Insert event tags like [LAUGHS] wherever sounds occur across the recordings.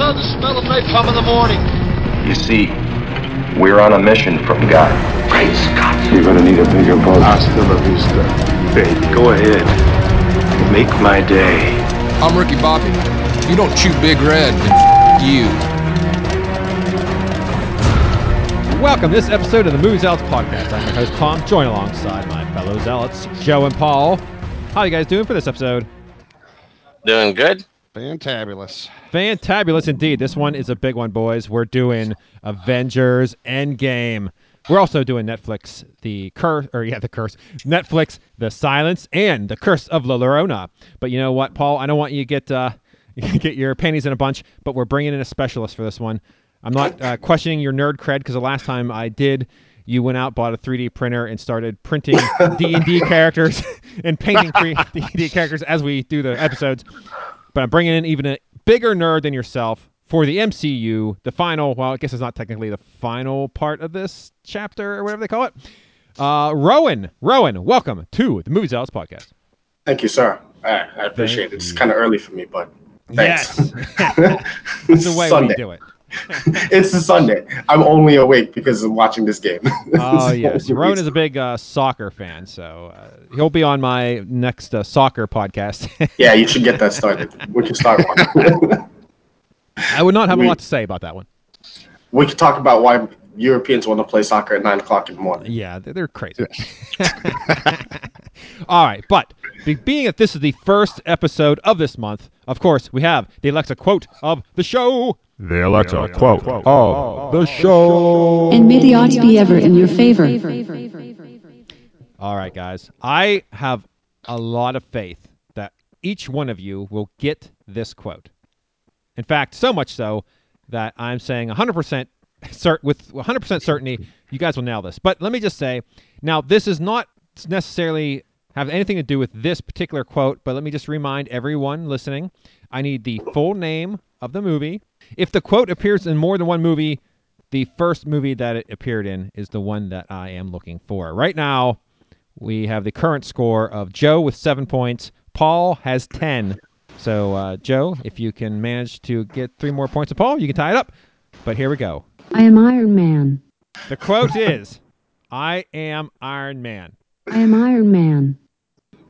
love the smell of napalm in the morning. You see, we're on a mission from God. Great Scott. You're gonna need a bigger boat. Hasta la vista, baby. Go ahead. Make my day. I'm Ricky Bobby. If you don't chew Big Red, then f- you. Welcome to this episode of the Movie Zealots Podcast. I'm your host, Tom, joined alongside my fellow zealots, Joe and Paul. How are you guys doing for this episode? Doing good. Fantabulous. Fantabulous indeed. This one is a big one, boys. We're doing Avengers Endgame. We're also doing Netflix, the curse, or yeah, the curse, Netflix, the silence, and the curse of La Llorona. But you know what, Paul? I don't want you to get uh, [LAUGHS] get your panties in a bunch, but we're bringing in a specialist for this one. I'm not uh, questioning your nerd cred because the last time I did, you went out, bought a 3D printer, and started printing D&D characters [LAUGHS] and painting 3D characters as we do the episodes. But I'm bringing in even a bigger nerd than yourself for the MCU, the final. Well, I guess it's not technically the final part of this chapter or whatever they call it. Uh, Rowan, Rowan, welcome to the Movie Zealots podcast. Thank you, sir. I, I appreciate it. It's kind of early for me, but thanks. Yes, [LAUGHS] it's the way we do it. [LAUGHS] it's a Sunday. I'm only awake because I'm watching this game. [LAUGHS] Oh So, yes, [LAUGHS] Rowan is a big uh, soccer fan, so uh, he'll be on my next uh, soccer podcast. yeah, you should get that started. We can start one. I would not have a lot to say about that one. we could talk about why Europeans want to play soccer at nine o'clock in the morning. Yeah, they're, they're crazy. All right, but being that this is the first episode of this month, of course, we have the Alexa quote of the show. The Alexa quote of the show. And may the odds be ever in your favor. All right, guys, I have a lot of faith that each one of you will get this quote. In fact, so much so that I'm saying 100% cert- with 100% certainty you guys will nail this. But let me just say, now this is not necessarily have anything to do with this particular quote, but let me just remind everyone listening, I need the full name of the movie. If the quote appears in more than one movie, the first movie that it appeared in is the one that I am looking for. Right now, we have the current score of Joe with seven points. Paul has 10. So, uh, Joe, if you can manage to get three more points of Paul, you can tie it up. But here we go. I am Iron Man. The quote is I am Iron Man. I am Iron Man.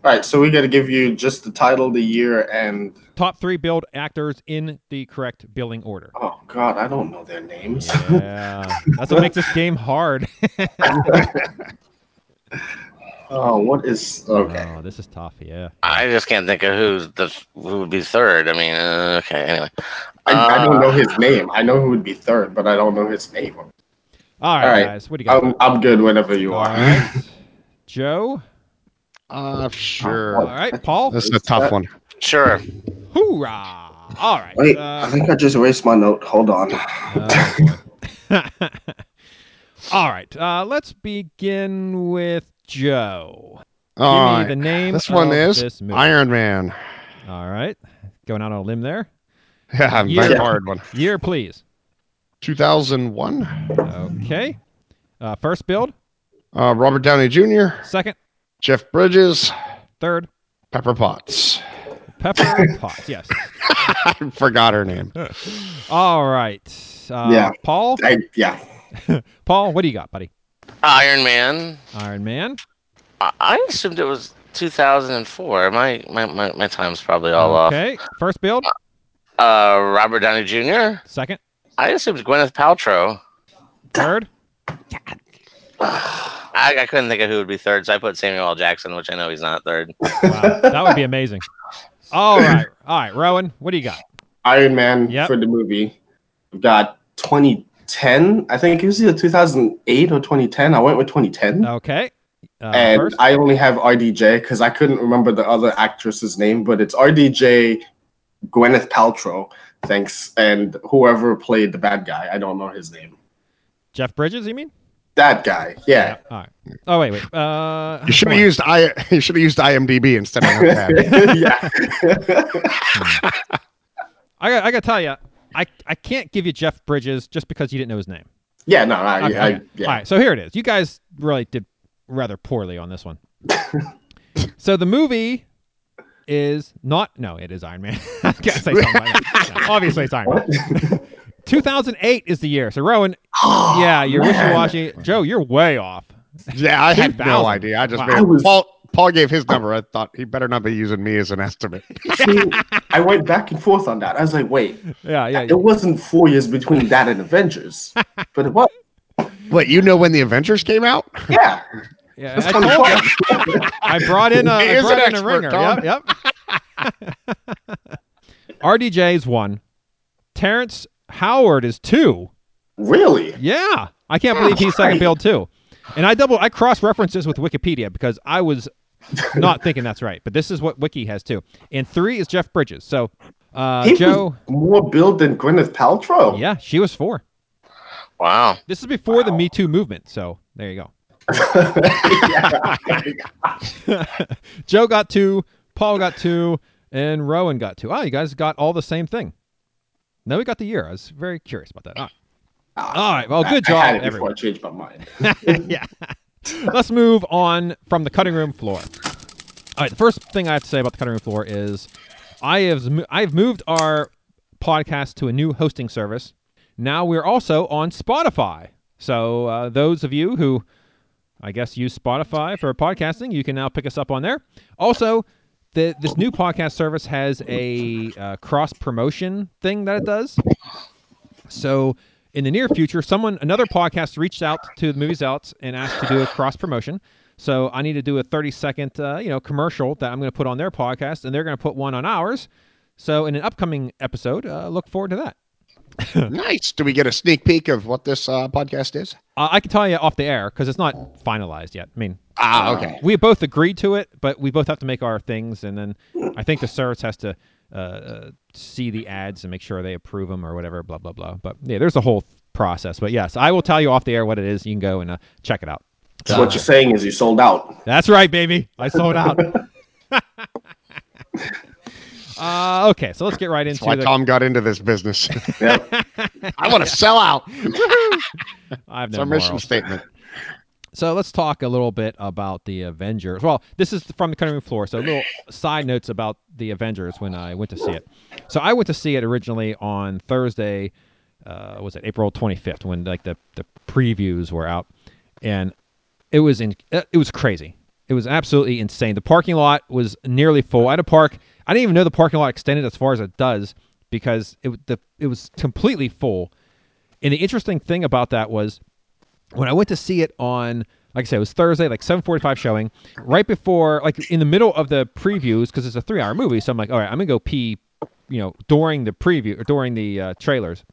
All right, so we got to give you just the title, the year, and Top three billed actors in the correct billing order. oh god, I don't know their names. Yeah. That's what makes this game hard. [LAUGHS] oh, what is okay? Oh, this is tough. Yeah. I just can't think of who's the who would be third. I mean, uh, okay. Anyway, I, I don't Uh, know his name. I know who would be third, but I don't know his name. All right, All right. guys. What do you got? I'm, I'm good whenever you All are. right. [LAUGHS] Joe. Uh, sure. All right. Paul. This is a tough one. sure. Hoorah. All right. Wait, uh, I think I just erased my note. Hold on. [LAUGHS] Oh. [LAUGHS] All right. Uh, let's begin with Joe. All Give me right. the name. This one is this movie. Iron Man. All right. Going out on a limb there. Yeah, Yeah. very hard one. Year, please. 2001. Okay. Uh, first billed. Uh, Robert Downey Jr., Second. Jeff Bridges, Third. Pepper Potts. Pepper [LAUGHS] Potts. Yes. I forgot her name. [LAUGHS] All right. Uh, Yeah. Paul. I, yeah. [LAUGHS] Paul, what do you got, buddy? Iron Man. Iron Man. I, I assumed it was 2004. My my my, my time's probably all off. Okay. First billed. Uh, Robert Downey Jr. Second. I assumed Gwyneth Paltrow. Third. I, I couldn't think of who would be third, so I put Samuel L. Jackson, which I know he's not third. Wow. that would be amazing. All right. All right. Rowan, what do you got? Iron Man Yep. for the movie. We've got 2010. I think it was either 2008 or 2010. I went with 2010. Okay. Uh, and first. I only have RDJ because I couldn't remember the other actress's name, but it's RDJ Gwyneth Paltrow. Thanks. And whoever played the bad guy, I don't know his name. Jeff Bridges, you mean? That guy. Yeah. All right. Oh wait, wait. Uh, [LAUGHS] You should have used I. [LAUGHS] You should have used IMDb instead of [LAUGHS] that. yeah. I got. I got to tell you, I I can't give you Jeff Bridges just because you didn't know his name. yeah, no, I, Okay, I, okay. yeah. All right. So here it is. You guys really did rather poorly on this one. so the movie is not. No, it is Iron Man. I can't say something like that. No, obviously, it's Iron Man. 2008 is the year. So Rowan, [SIGHS] yeah, you're wishy washy. Joe, you're way off. Yeah, I had no idea. I just Wow. made I was- Paul. Paul gave his number. I thought he better not be using me as an estimate. [LAUGHS] See, I went back and forth on that. I was like, wait, Yeah, yeah. it wasn't four years between that and Avengers, [LAUGHS] but it was. What you know when the Avengers came out? Yeah. [LAUGHS] yeah I, kind of told fun. you. I brought in a, He brought an in a expert, ringer. Tom. Yep, yep. RDJ's one. Terrence Howard is two. Really? Yeah, I can't believe he's second billed too. And I double, I cross referenced this with Wikipedia because I was [LAUGHS] not thinking that's right, but this is what Wiki has too. And three is Jeff Bridges. So, uh, He Joe, was more billed than Gwyneth Paltrow. yeah, she was four. Wow. This is before the Me Too movement. So there you go. [LAUGHS] [LAUGHS] Joe got two, Paul got two, and Rowan got two. Oh, you guys got all the same thing. No, we got the year. I was very curious about that. All right. All right. Well, good I job, had it before everyone. I changed my mind. [LAUGHS] [LAUGHS] yeah. Let's move on from the cutting room floor. All right. The first thing I have to say about the cutting room floor is I have I've moved our podcast to a new hosting service. Now we're also on Spotify. So uh, those of you who I guess use Spotify for podcasting, you can now pick us up on there. Also, the, this new podcast service has a uh, cross promotion thing that it does. So in the near future, someone another podcast reached out to the Movie Zealots and asked to do a cross promotion. So I need to do a 30 second uh, you know commercial that I'm going to put on their podcast, and they're going to put one on ours. So in an upcoming episode, uh, look forward to that. [LAUGHS] nice. Do we get a sneak peek of what this uh, podcast is? Uh, I can tell you off the air because it's not finalized yet. I mean, Ah, okay. we both agreed to it, but we both have to make our things, and then I think the [LAUGHS] service has to uh, uh, see the ads and make sure they approve them or whatever. Blah blah blah. But yeah, there's a whole process. But yes, I will tell you off the air what it is. You can go and uh, check it out. So what you're saying is you sold out. That's right, baby. I sold out. [LAUGHS] uh, okay, so let's get right into. That's into why the. Tom got into this business. Yep. [LAUGHS] I want to sell out. I have It's no our mission statement. So let's talk a little bit about the Avengers. Well, this is from the cutting room floor. So little [LAUGHS] side notes about the Avengers when I went to see it. So I went to see it originally on Thursday. Uh, was it April 25th when like the the previews were out, and it was in uh, it was crazy. It was absolutely insane. The parking lot was nearly full. I had to park. I didn't even know the parking lot extended as far as it does because it the it was completely full. And the interesting thing about that was when I went to see it on, like I said, it was Thursday, like 7:45 showing, right before, like in the middle of the previews, because it's a three-hour movie. So I'm like, all right, I'm gonna go pee, you know, during the preview or during the uh, trailers.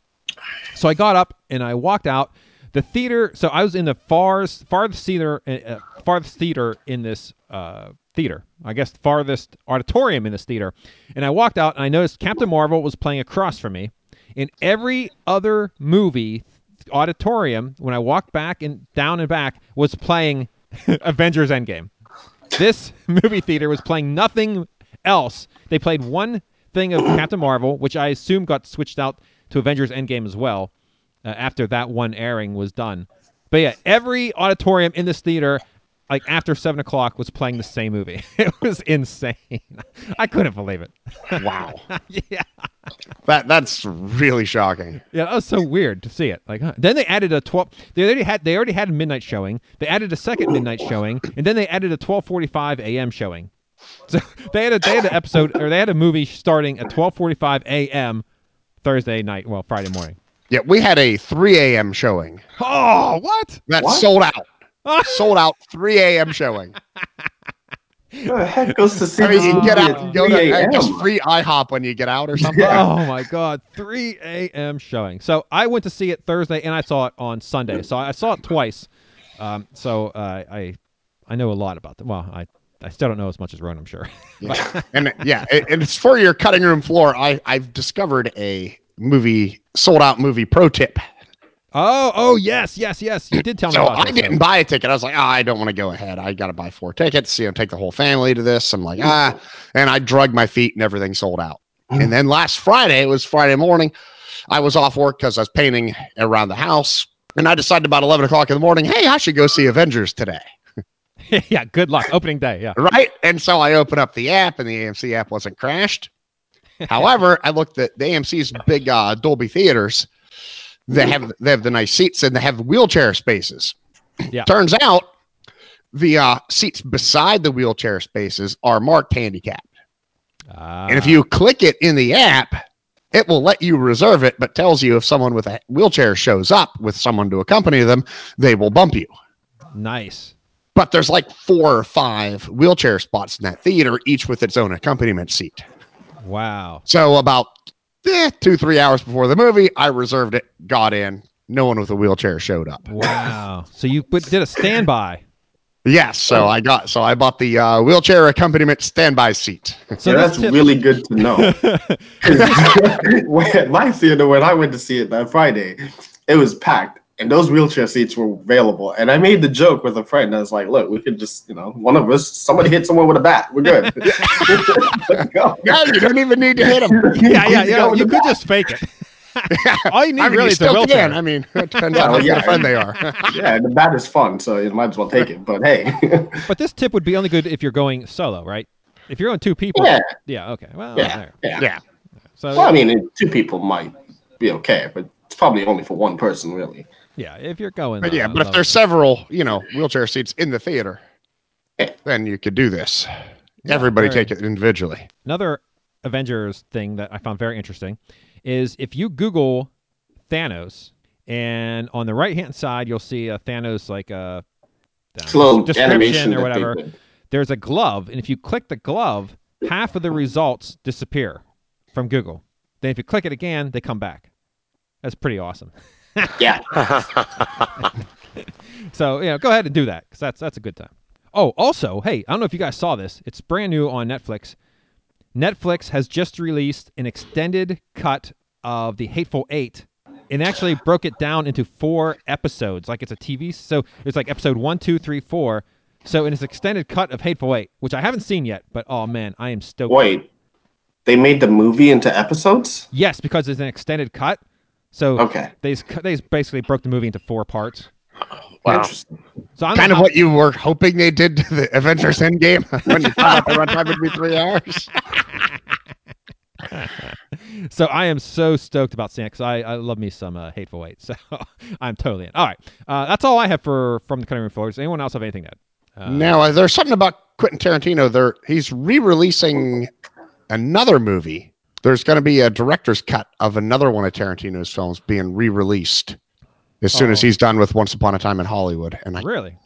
So I got up and I walked out. The theater. So I was in the farthest farthest theater, uh, farthest theater in this uh, theater. I guess farthest auditorium in this theater. And I walked out and I noticed Captain Marvel was playing across from me. In every other movie auditorium, when I walked back and down and back, was playing [LAUGHS] Avengers Endgame. This [LAUGHS] movie theater was playing nothing else. They played one thing of [COUGHS] Captain Marvel, which I assume got switched out to Avengers Endgame as well uh, after that one airing was done. But yeah, every auditorium in this theater, like after seven o'clock, was playing the same movie. [LAUGHS] It was insane. I couldn't believe it. Wow. yeah. That that's really shocking. Yeah, that was so weird to see it. Like, huh. then they added a twelve. They already had they already had a midnight showing. They added a second midnight showing, and then they added a twelve forty five a.m. showing. [LAUGHS] So they had a they had an episode or they had a movie starting at twelve forty five a.m. Thursday night, well Friday morning. Yeah, we had a 3 a.m. showing. Oh, what? That What? sold out. [LAUGHS] sold out 3 a.m. showing. Who the heck goes to see I mean, this you movie get at out, go to 3 just a.m.? free IHOP when you get out or something. Yeah. Oh my God, 3 a.m. showing. So I went to see it Thursday, and I saw it on Sunday. So I saw it twice. Um, so uh, I I know a lot about them. Well, I I still don't know as much as Ron, I'm sure. [LAUGHS] Yeah. [LAUGHS] and yeah, and it's for your cutting room floor. I I've discovered a movie sold out movie pro tip. Oh, oh yes, yes, yes. You did tell me So about I didn't buy a ticket. I was like, oh, I don't want to go ahead. I got to buy four tickets. You know, take the whole family to this. I'm like, ah, and I drug my feet and everything sold out. And then last Friday, it was Friday morning. I was off work because I was painting around the house, and I decided about eleven o'clock in the morning, hey, I should go see Avengers today. [LAUGHS] yeah, good luck. Opening day. Yeah. right? And so I open up the app, and the AMC app wasn't crashed. [LAUGHS] However, I looked at the AMC's big uh, Dolby theaters. They have they have the nice seats and they have wheelchair spaces. Yeah. Turns out the uh, seats beside the wheelchair spaces are marked handicapped. Ah, And if you click it in the app, it will let you reserve it, but tells you if someone with a wheelchair shows up with someone to accompany them, they will bump you. nice. But there's like four or five wheelchair spots in that theater, each with its own accompaniment seat. Wow. So about eh, two, three hours before the movie, I reserved it, got in. No one with a wheelchair showed up. Wow. so you put, did a standby. [LAUGHS] Yes, so I got so I bought the uh, wheelchair accompaniment standby seat. So yeah, this that's tip- really good to know. [LAUGHS] [LAUGHS] when- my theater, when I went to see it that Friday, it was packed, and those wheelchair seats were available. And I made the joke with a friend. I was like, "Look, we could just, you know, one of us, somebody hit someone with a bat. We're good. [LAUGHS] [LAUGHS] Go." Yeah, you don't even need to hit them. [LAUGHS] yeah, yeah, You yeah. go You could bat. just fake it. All you need I mean, really you is a still wheelchair. can. I mean, it depends Yeah, on how well, good yeah. a friend they are. Yeah, the bat is fun, so you might as well take it. But hey, But this tip would be only good if you're going solo, right? If you're going two people. Yeah. Yeah. Okay. Well. yeah, yeah. yeah. So Well, I mean, two people might be okay, but it's probably only for one person, really. Yeah, if you're going. But yeah, uh, but if there's several, you know, wheelchair seats in the theater, then you could do this. Everybody very- take it individually. another Avengers thing that I found very interesting is if you Google Thanos, and on the right hand side you'll see a Thanos like a It's description animation or whatever. did. There's a glove, and if you click the glove, half of the results disappear from Google. Then if you click it again, they come back. That's pretty awesome. [LAUGHS] Yeah, [LAUGHS] So you know, go ahead and do that because that's that's a good time. Oh, also, hey, I don't know if you guys saw this. It's brand new on Netflix. Netflix has just released an extended cut of the Hateful Eight, and actually broke it down into four episodes, like it's a TV. So it's like episode one, two, three, four. So in its extended cut of Hateful Eight, which I haven't seen yet, but oh man, I am stoked. wait, they made the movie into episodes? Yes, because it's an extended cut. So Okay, they they basically broke the movie into four parts. Wow. interesting. So I'm Kind of what you were hoping they did to the Avengers Endgame [LAUGHS] when you found out the runtime would be three hours. [LAUGHS] So I am so stoked about seeing it because I, I love me some uh, Hateful Eight. [LAUGHS] So I'm totally in. All right, uh, that's all I have for from the cutting room floor. Does anyone else have anything to add? Uh, now, uh, there's something about Quentin Tarantino. There, he's re-releasing another movie. There's going to be a director's cut of another one of Tarantino's films being re-released as soon as Oh. he's done with Once Upon a Time in Hollywood. And I, Really?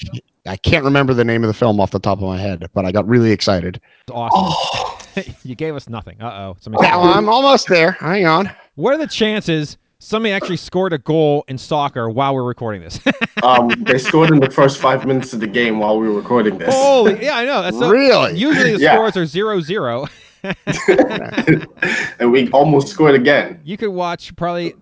I can't remember the name of the film off the top of my head, but I got really excited. It's awesome. Oh, [LAUGHS] you gave us nothing. Uh oh. Now I'm almost there. Hang on. What are the chances somebody actually scored a goal in soccer while we're recording this? [LAUGHS] um, they scored in the first five minutes of the game while we were recording this. Holy, yeah, I know. That's so, Really? Usually the Yeah. scores are zero zero. [LAUGHS] [LAUGHS] and we almost scored again. You could watch probably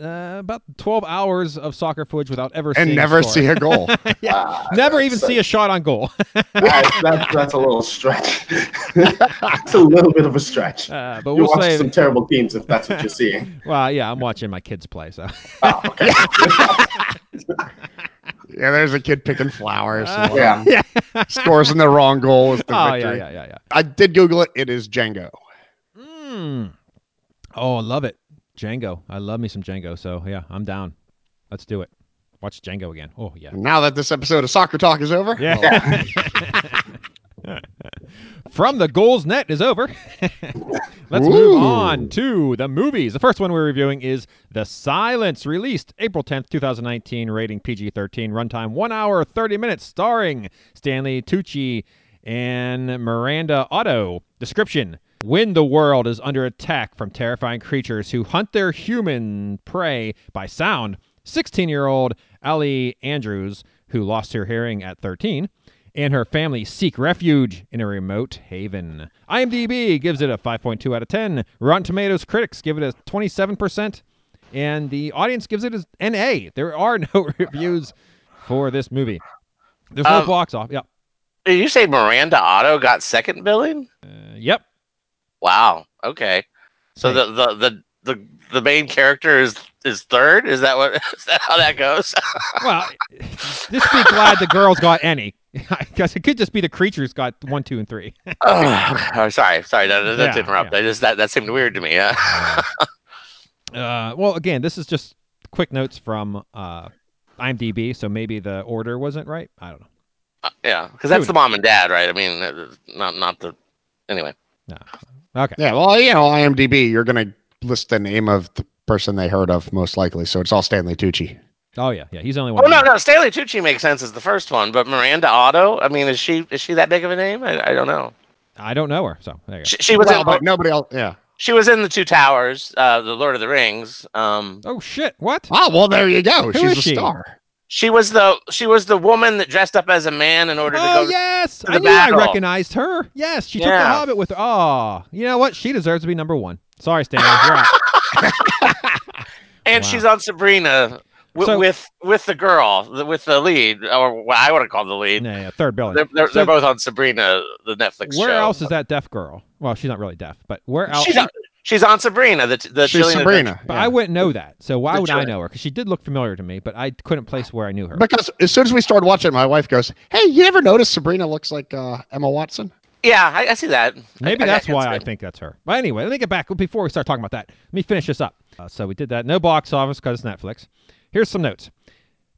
uh, about twelve hours of soccer footage without ever And seeing never a score. see a goal. [LAUGHS] Ah, Never even so- see a shot on goal. [LAUGHS] That's, that's, that's a little stretch. It's a little bit of a stretch. Uh, but You're we'll watching say, some terrible teams if that's what you're seeing. well, yeah, I'm watching my kids play. So Oh, okay. Yeah, there's a kid picking flowers. Uh, [LAUGHS] yeah. Scores in the wrong goal is the oh victory. yeah, yeah, yeah, yeah. I did Google it. It is Django. Mm. Oh, I love it. Django. I love me some Django. So yeah, I'm down. Let's do it. Watch Django again. Oh yeah. Now that this episode of Soccer Talk is over, Yeah. [LAUGHS] [LAUGHS] From the goals net is over. [LAUGHS] Let's move on to the movies. The first one we're reviewing is The Silence, released April 10th, 2019, rating PG 13, runtime 1 hour 30 minutes, starring Stanley Tucci and Miranda Otto. Description When the world is under attack from terrifying creatures who hunt their human prey by sound, 16 year old Ali Andrews, who lost her hearing at 13, and her family seek refuge in a remote haven. IMDb gives it a 5.2 out of 10. Rotten Tomatoes critics give it a 27%, and the audience gives it an A. There are [LAUGHS] no reviews for this movie. There's no Um, box off. Yep. Did you say Miranda Otto got second billing? Uh, yep. Wow. Okay. So the, the the the the main character is is third. Is that what? [LAUGHS] Is that how that goes? [LAUGHS] Well, just be glad the girls got any, [LAUGHS] I guess it could just be the creatures got one, two, and three. [LAUGHS] oh, oh, sorry, sorry. That, that, that's Yeah, interrupt. yeah. I just that that seemed weird to me. Yeah. [LAUGHS] Uh, well, again, this is just quick notes from uh, IMDb, so maybe the order wasn't right. I don't know. Uh, yeah, because that's the mom and dad, right? I mean, uh, not not the. Anyway. No. Okay. Yeah, well, you know, IMDb, you're going to list the name of the person they heard of most likely. So it's all Stanley Tucci. Oh yeah, yeah. He's the only one. Oh no, no. Stanley Tucci makes sense as the first one, but Miranda Otto. I mean, is she is she that big of a name? I, I don't know. I don't know her, so there you go. She, she was Well, in, but nobody else. Yeah. she was in the Two Towers, uh, the Lord of the Rings. Um, Oh shit! What? Oh, well, there you go. Who She's is a she? star. she was the she was the woman that dressed up as a man in order to Oh go. yes, to I the knew I recognized her. Yes, she took the Yeah. Hobbit with her. Oh, you know what? She deserves to be number one. Sorry, Stanley. You're out. [LAUGHS] and Wow. she's on Sabrina with So- with, with the girl, with the lead, or what I would have called the lead. yeah, yeah, third billing. They're, they're, So they're both on Sabrina, the Netflix where show. else is that deaf girl? Well, she's not really deaf, but where else? She's on, she's on Sabrina, the the She's Chilean Sabrina. But yeah. I wouldn't know that. So why The would I know her? Because she did look familiar to me, but I couldn't place where I knew her. Because as soon as we started watching, my wife goes, "Hey, you ever notice Sabrina looks like uh, Emma Watson?" Yeah, I, I see that. Maybe I- I- that's can why see I think that's her. But anyway, let me get back before we start talking about that. Let me finish this up. Uh, so we did that. No box office because it's Netflix. Here's some notes.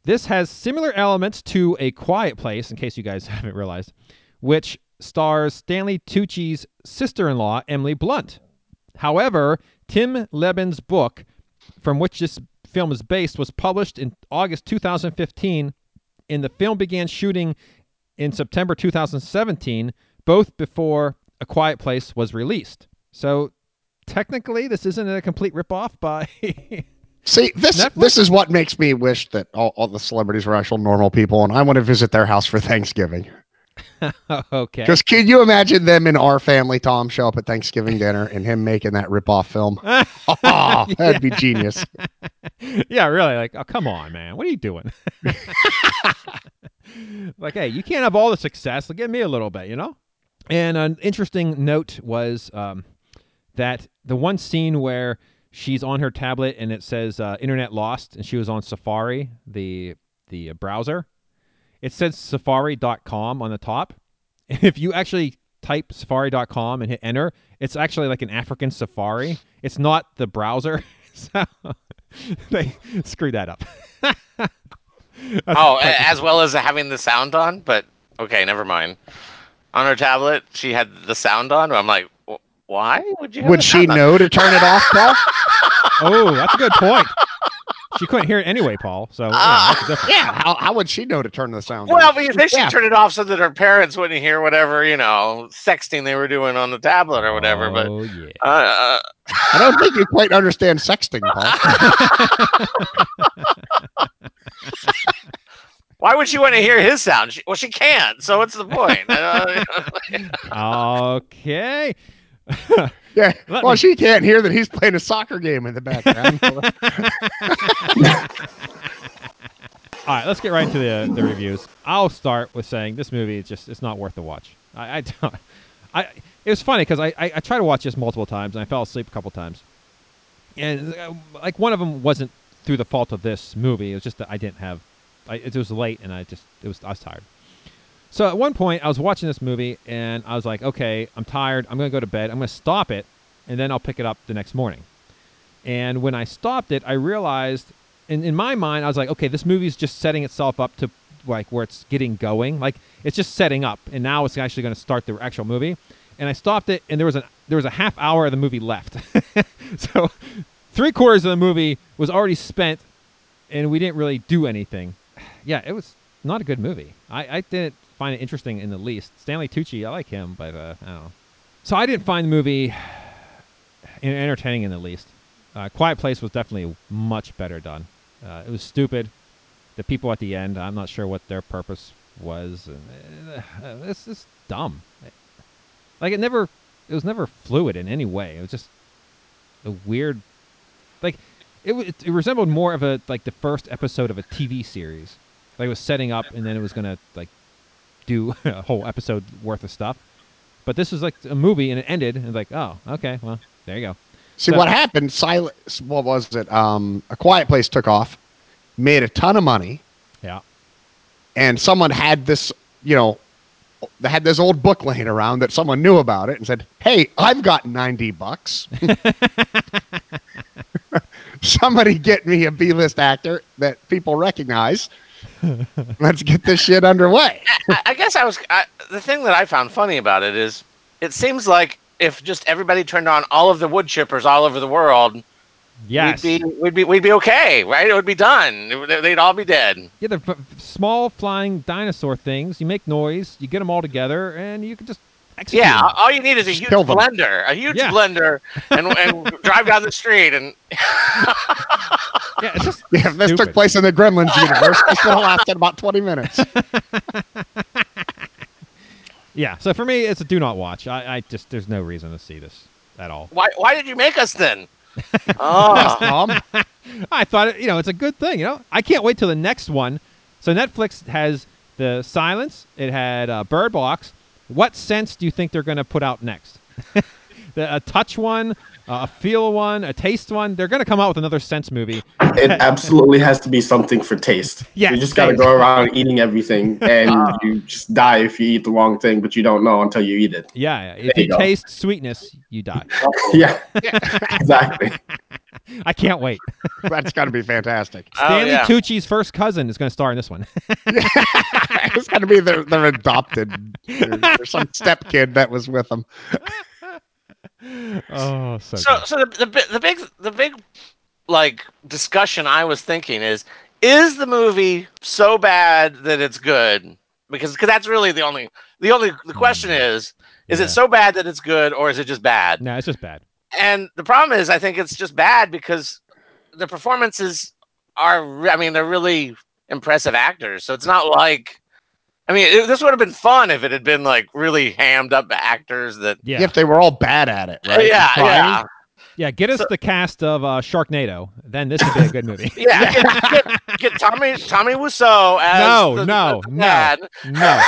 This has similar elements to A Quiet Place, in case you guys [LAUGHS] haven't realized, which stars Stanley Tucci's sister-in-law Emily Blunt. However, Tim Lebbon's book, from which this film is based, was published in August 2015, and the film began shooting in September 2017, both before A Quiet Place was released. So technically, this isn't a complete ripoff by. [LAUGHS] See, this Netflix? this is what makes me wish that all, all the celebrities were actual normal people, and I want to visit their house for Thanksgiving. [LAUGHS] okay. Because can you imagine them in our family, Tom, show up at Thanksgiving dinner and him making that ripoff film? [LAUGHS] Oh, [LAUGHS] that'd be genius. yeah, really. Like, oh, come on, man. What are you doing? like, hey, you can't have all the success. Like, give me a little bit, you know? And an interesting note was um, that the one scene where she's on her tablet and it says uh, "internet lost" and she was on Safari, the the browser. It says Safari.com on the top. And [LAUGHS] if you actually type Safari.com and hit enter, it's actually like an African Safari. It's not the browser. [LAUGHS] so [LAUGHS] they screwed that up. Oh, as well as having the sound on, but okay, never mind. On her tablet, she had the sound on. I'm like, "Wh- why would you? Would she sound know to turn it off, Paul? [LAUGHS] oh, that's a good point. She couldn't hear it anyway, Paul. So yeah, that's. Yeah, how, how would she know to turn the sound Well, off? because they should Yeah. turn it off so that her parents wouldn't hear whatever you know sexting they were doing on the tablet or whatever. But Oh yeah. uh, uh, I don't think you quite understand sexting, Paul. [LAUGHS] why would she want to hear his sound? She, well, she can't. So what's the point? [LAUGHS] Uh, Okay. [LAUGHS] Yeah. Let well, me- she can't hear that he's playing a soccer game in the background. [LAUGHS] [LAUGHS] All right, let's get right into the, the reviews. I'll start with saying this movie is just it's not worth the watch. I, I don't. I it was funny because I, I I tried to watch this multiple times and I fell asleep a couple times, and uh, like one of them wasn't through the fault of this movie. It was just that I didn't have. I, it was late and I just it was I was tired. So at one point I was watching this movie and I was like, okay, I'm tired. I'm gonna go to bed. I'm gonna stop it, and then I'll pick it up the next morning. And when I stopped it, I realized, in, in my mind, I was like, okay, this movie's just setting itself up to like where it's getting going. Like it's just setting up, and now it's actually going to start the actual movie. And I stopped it, and there was a there was a half hour of the movie left. [LAUGHS] so three quarters of the movie was already spent, and we didn't really do anything. [SIGHS] Yeah, it was not a good movie. I, I didn't find it interesting in the least. Stanley Tucci, I like him, but uh, I don't know. So I didn't find the movie [SIGHS] entertaining in the least. Uh, Quiet Place was definitely much better done. Uh, it was stupid. The people at the end, I'm not sure what their purpose was. And, uh, it's just dumb. Like it never, it was never fluid in any way. It was just a weird, like it, wa- it resembled more of a like the first episode of a TV series. Like it was setting up, and then it was gonna like do [LAUGHS] a whole episode worth of stuff. But this was like a movie, and it ended, and like, oh, okay, well, there you go. See So- what happened? Silence. What was it? Um, a Quiet Place took off, made a ton of money, Yeah. and someone had this you know, they had this old book laying around that someone knew about it and said, "Hey, I've got ninety bucks. [LAUGHS] [LAUGHS] Somebody get me a B-list actor that people recognize. [LAUGHS] Let's get this shit underway." [LAUGHS] I, I guess I was I, the thing that I found funny about it is it seems like if just everybody turned on all of the wood chippers all over the world, Yes. we'd be we'd be we'd be okay, right? It would be done. It They'd all be dead. Yeah, they're f- small flying dinosaur things. You make noise, you get them all together, and you can just execute. Yeah, 'em. all- all you need is a huge blender, a huge Yeah. blender, and, and [LAUGHS] drive down the street and [LAUGHS] yeah, it's just Yeah, this took place in the Gremlins [LAUGHS] universe. This would have lasted about twenty minutes. Yeah, so for me, it's a do not watch. I, I just there's no reason to see this at all. why why did you make us then? oh, Tom. I thought it, you know it's a good thing. You know, I can't wait till the next one. So Netflix has the Silence. It had uh, Bird Box. What sense do you think they're going to put out next? [LAUGHS] the, a touch one, uh, a feel one, a taste one. They're going to come out with another sense movie. It absolutely has to be something for taste. Yeah, you just got to go around eating everything, [LAUGHS] and you just die if you eat the wrong thing, but you don't know until you eat it. Yeah, yeah. if There you, you taste sweetness, you die. [LAUGHS] Yeah, exactly. I can't wait. [LAUGHS] That's got to be fantastic. Oh, Stanley yeah. Tucci's first cousin is going to star in this one. [LAUGHS] [LAUGHS] it's got to be their, their adopted or some step kid that was with them. oh, so, so good. so the, the the big the big like discussion I was thinking is is the movie so bad that it's good because cause that's really the only the only the question mm. is is Yeah. it so bad that it's good or is it just bad no, it's just bad. And the problem is i think it's just bad because the performances are, I mean they're really impressive actors. So it's not like i mean it, this would have been fun if it had been like really hammed up actors that Yeah, If they were all bad at it, right? [LAUGHS] yeah yeah yeah. Get us So- the cast of uh, Sharknado. Then this would be a good movie. [LAUGHS] yeah get, get, get tommy tommy Wiseau as No, the, no, the no. dad. No,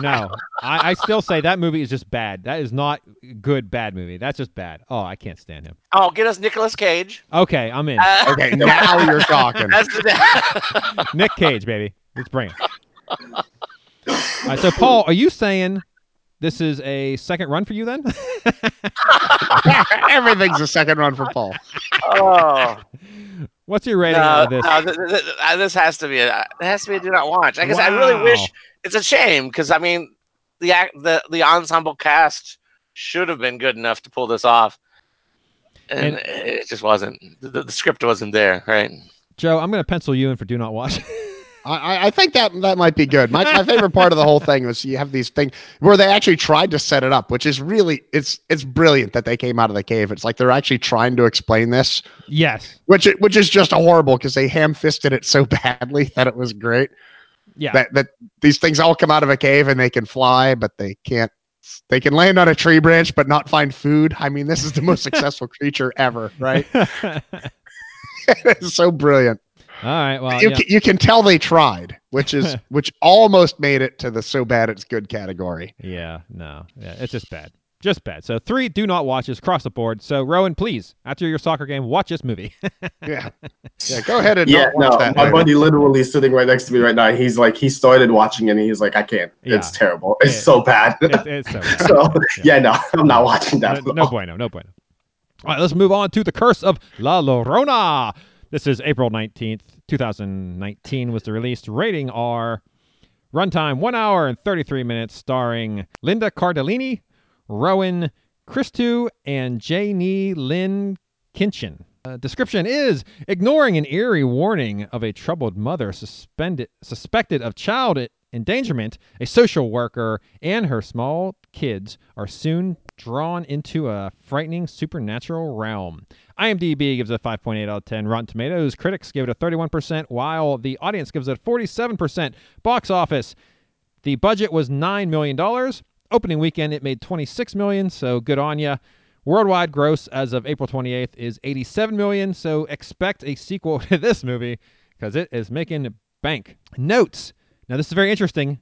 no. I, I still say that movie is just bad. That is not good. Bad movie. That's just bad. Oh, I can't stand him. oh get us Nicolas cage Okay, I'm in. Uh, Okay, now you're talking. as the dad. Nick Cage, baby. Let's bring it. All right, so Paul, are you saying this is a second run for you then? [LAUGHS] Everything's a second run for Paul. oh What's your rating no, of this? no, th- th- th- uh, this has to be a it has to be a do not watch. I guess I really wish it's a shame because I mean the act the the ensemble cast should have been good enough to pull this off, and, And- it just wasn't. The, the script wasn't there, right? Joe, I'm going to pencil you in for do not watch. [LAUGHS] I, I- think that that might be good. My, my favorite part of the whole thing was you have these things where they actually tried to set it up, which is really it's it's brilliant that they came out of the cave. It's like they're actually trying to explain this, yes. which which is just horrible because they ham fisted it so [LAUGHS] badly that it was great. Yeah. That that these things all come out of a cave and they can fly, but they can't. They can land on a tree branch but not find food. I mean, this is the most [LAUGHS] successful creature ever, right? [LAUGHS] it's so brilliant. All right. Well, you, yeah. can, you can tell they tried, which is [LAUGHS] which almost made it to the so bad it's good category. Yeah, no. Yeah, it's just bad. Just bad. So three do not watches across the board. So Rowan, please, after your soccer game, watch this movie. [LAUGHS] Yeah, yeah. Go ahead and Yeah, not watch no, that. my later. buddy literally sitting right next to me right now. He's like, he started watching it and he's like, I can't. It's terrible. It's Yeah. so bad. [LAUGHS] It- it's so bad. so yeah, no, I'm not watching that. no, at no bueno, no bueno. All right, let's move on to the Curse of La Llorona. This is April nineteenth, two thousand nineteen. Was the release. rating R, runtime one hour and thirty three minutes, starring Linda Cardellini, Roman Christou, and Janie Lynn Kinchin. Uh, description is ignoring an eerie warning of a troubled mother suspended, suspected of child endangerment, a social worker and her small kids are soon drawn into a frightening supernatural realm. IMDb gives it a 5.8 out of 10. Rotten Tomatoes critics give it a 31%, while the audience gives it a 47%. Box office, the budget was $9 million. Opening weekend, it made 26 million, so good on ya. Worldwide gross as of April 28th is 87 million. so expect a sequel [LAUGHS] to this movie because it is making bank. Notes. Now this is very interesting.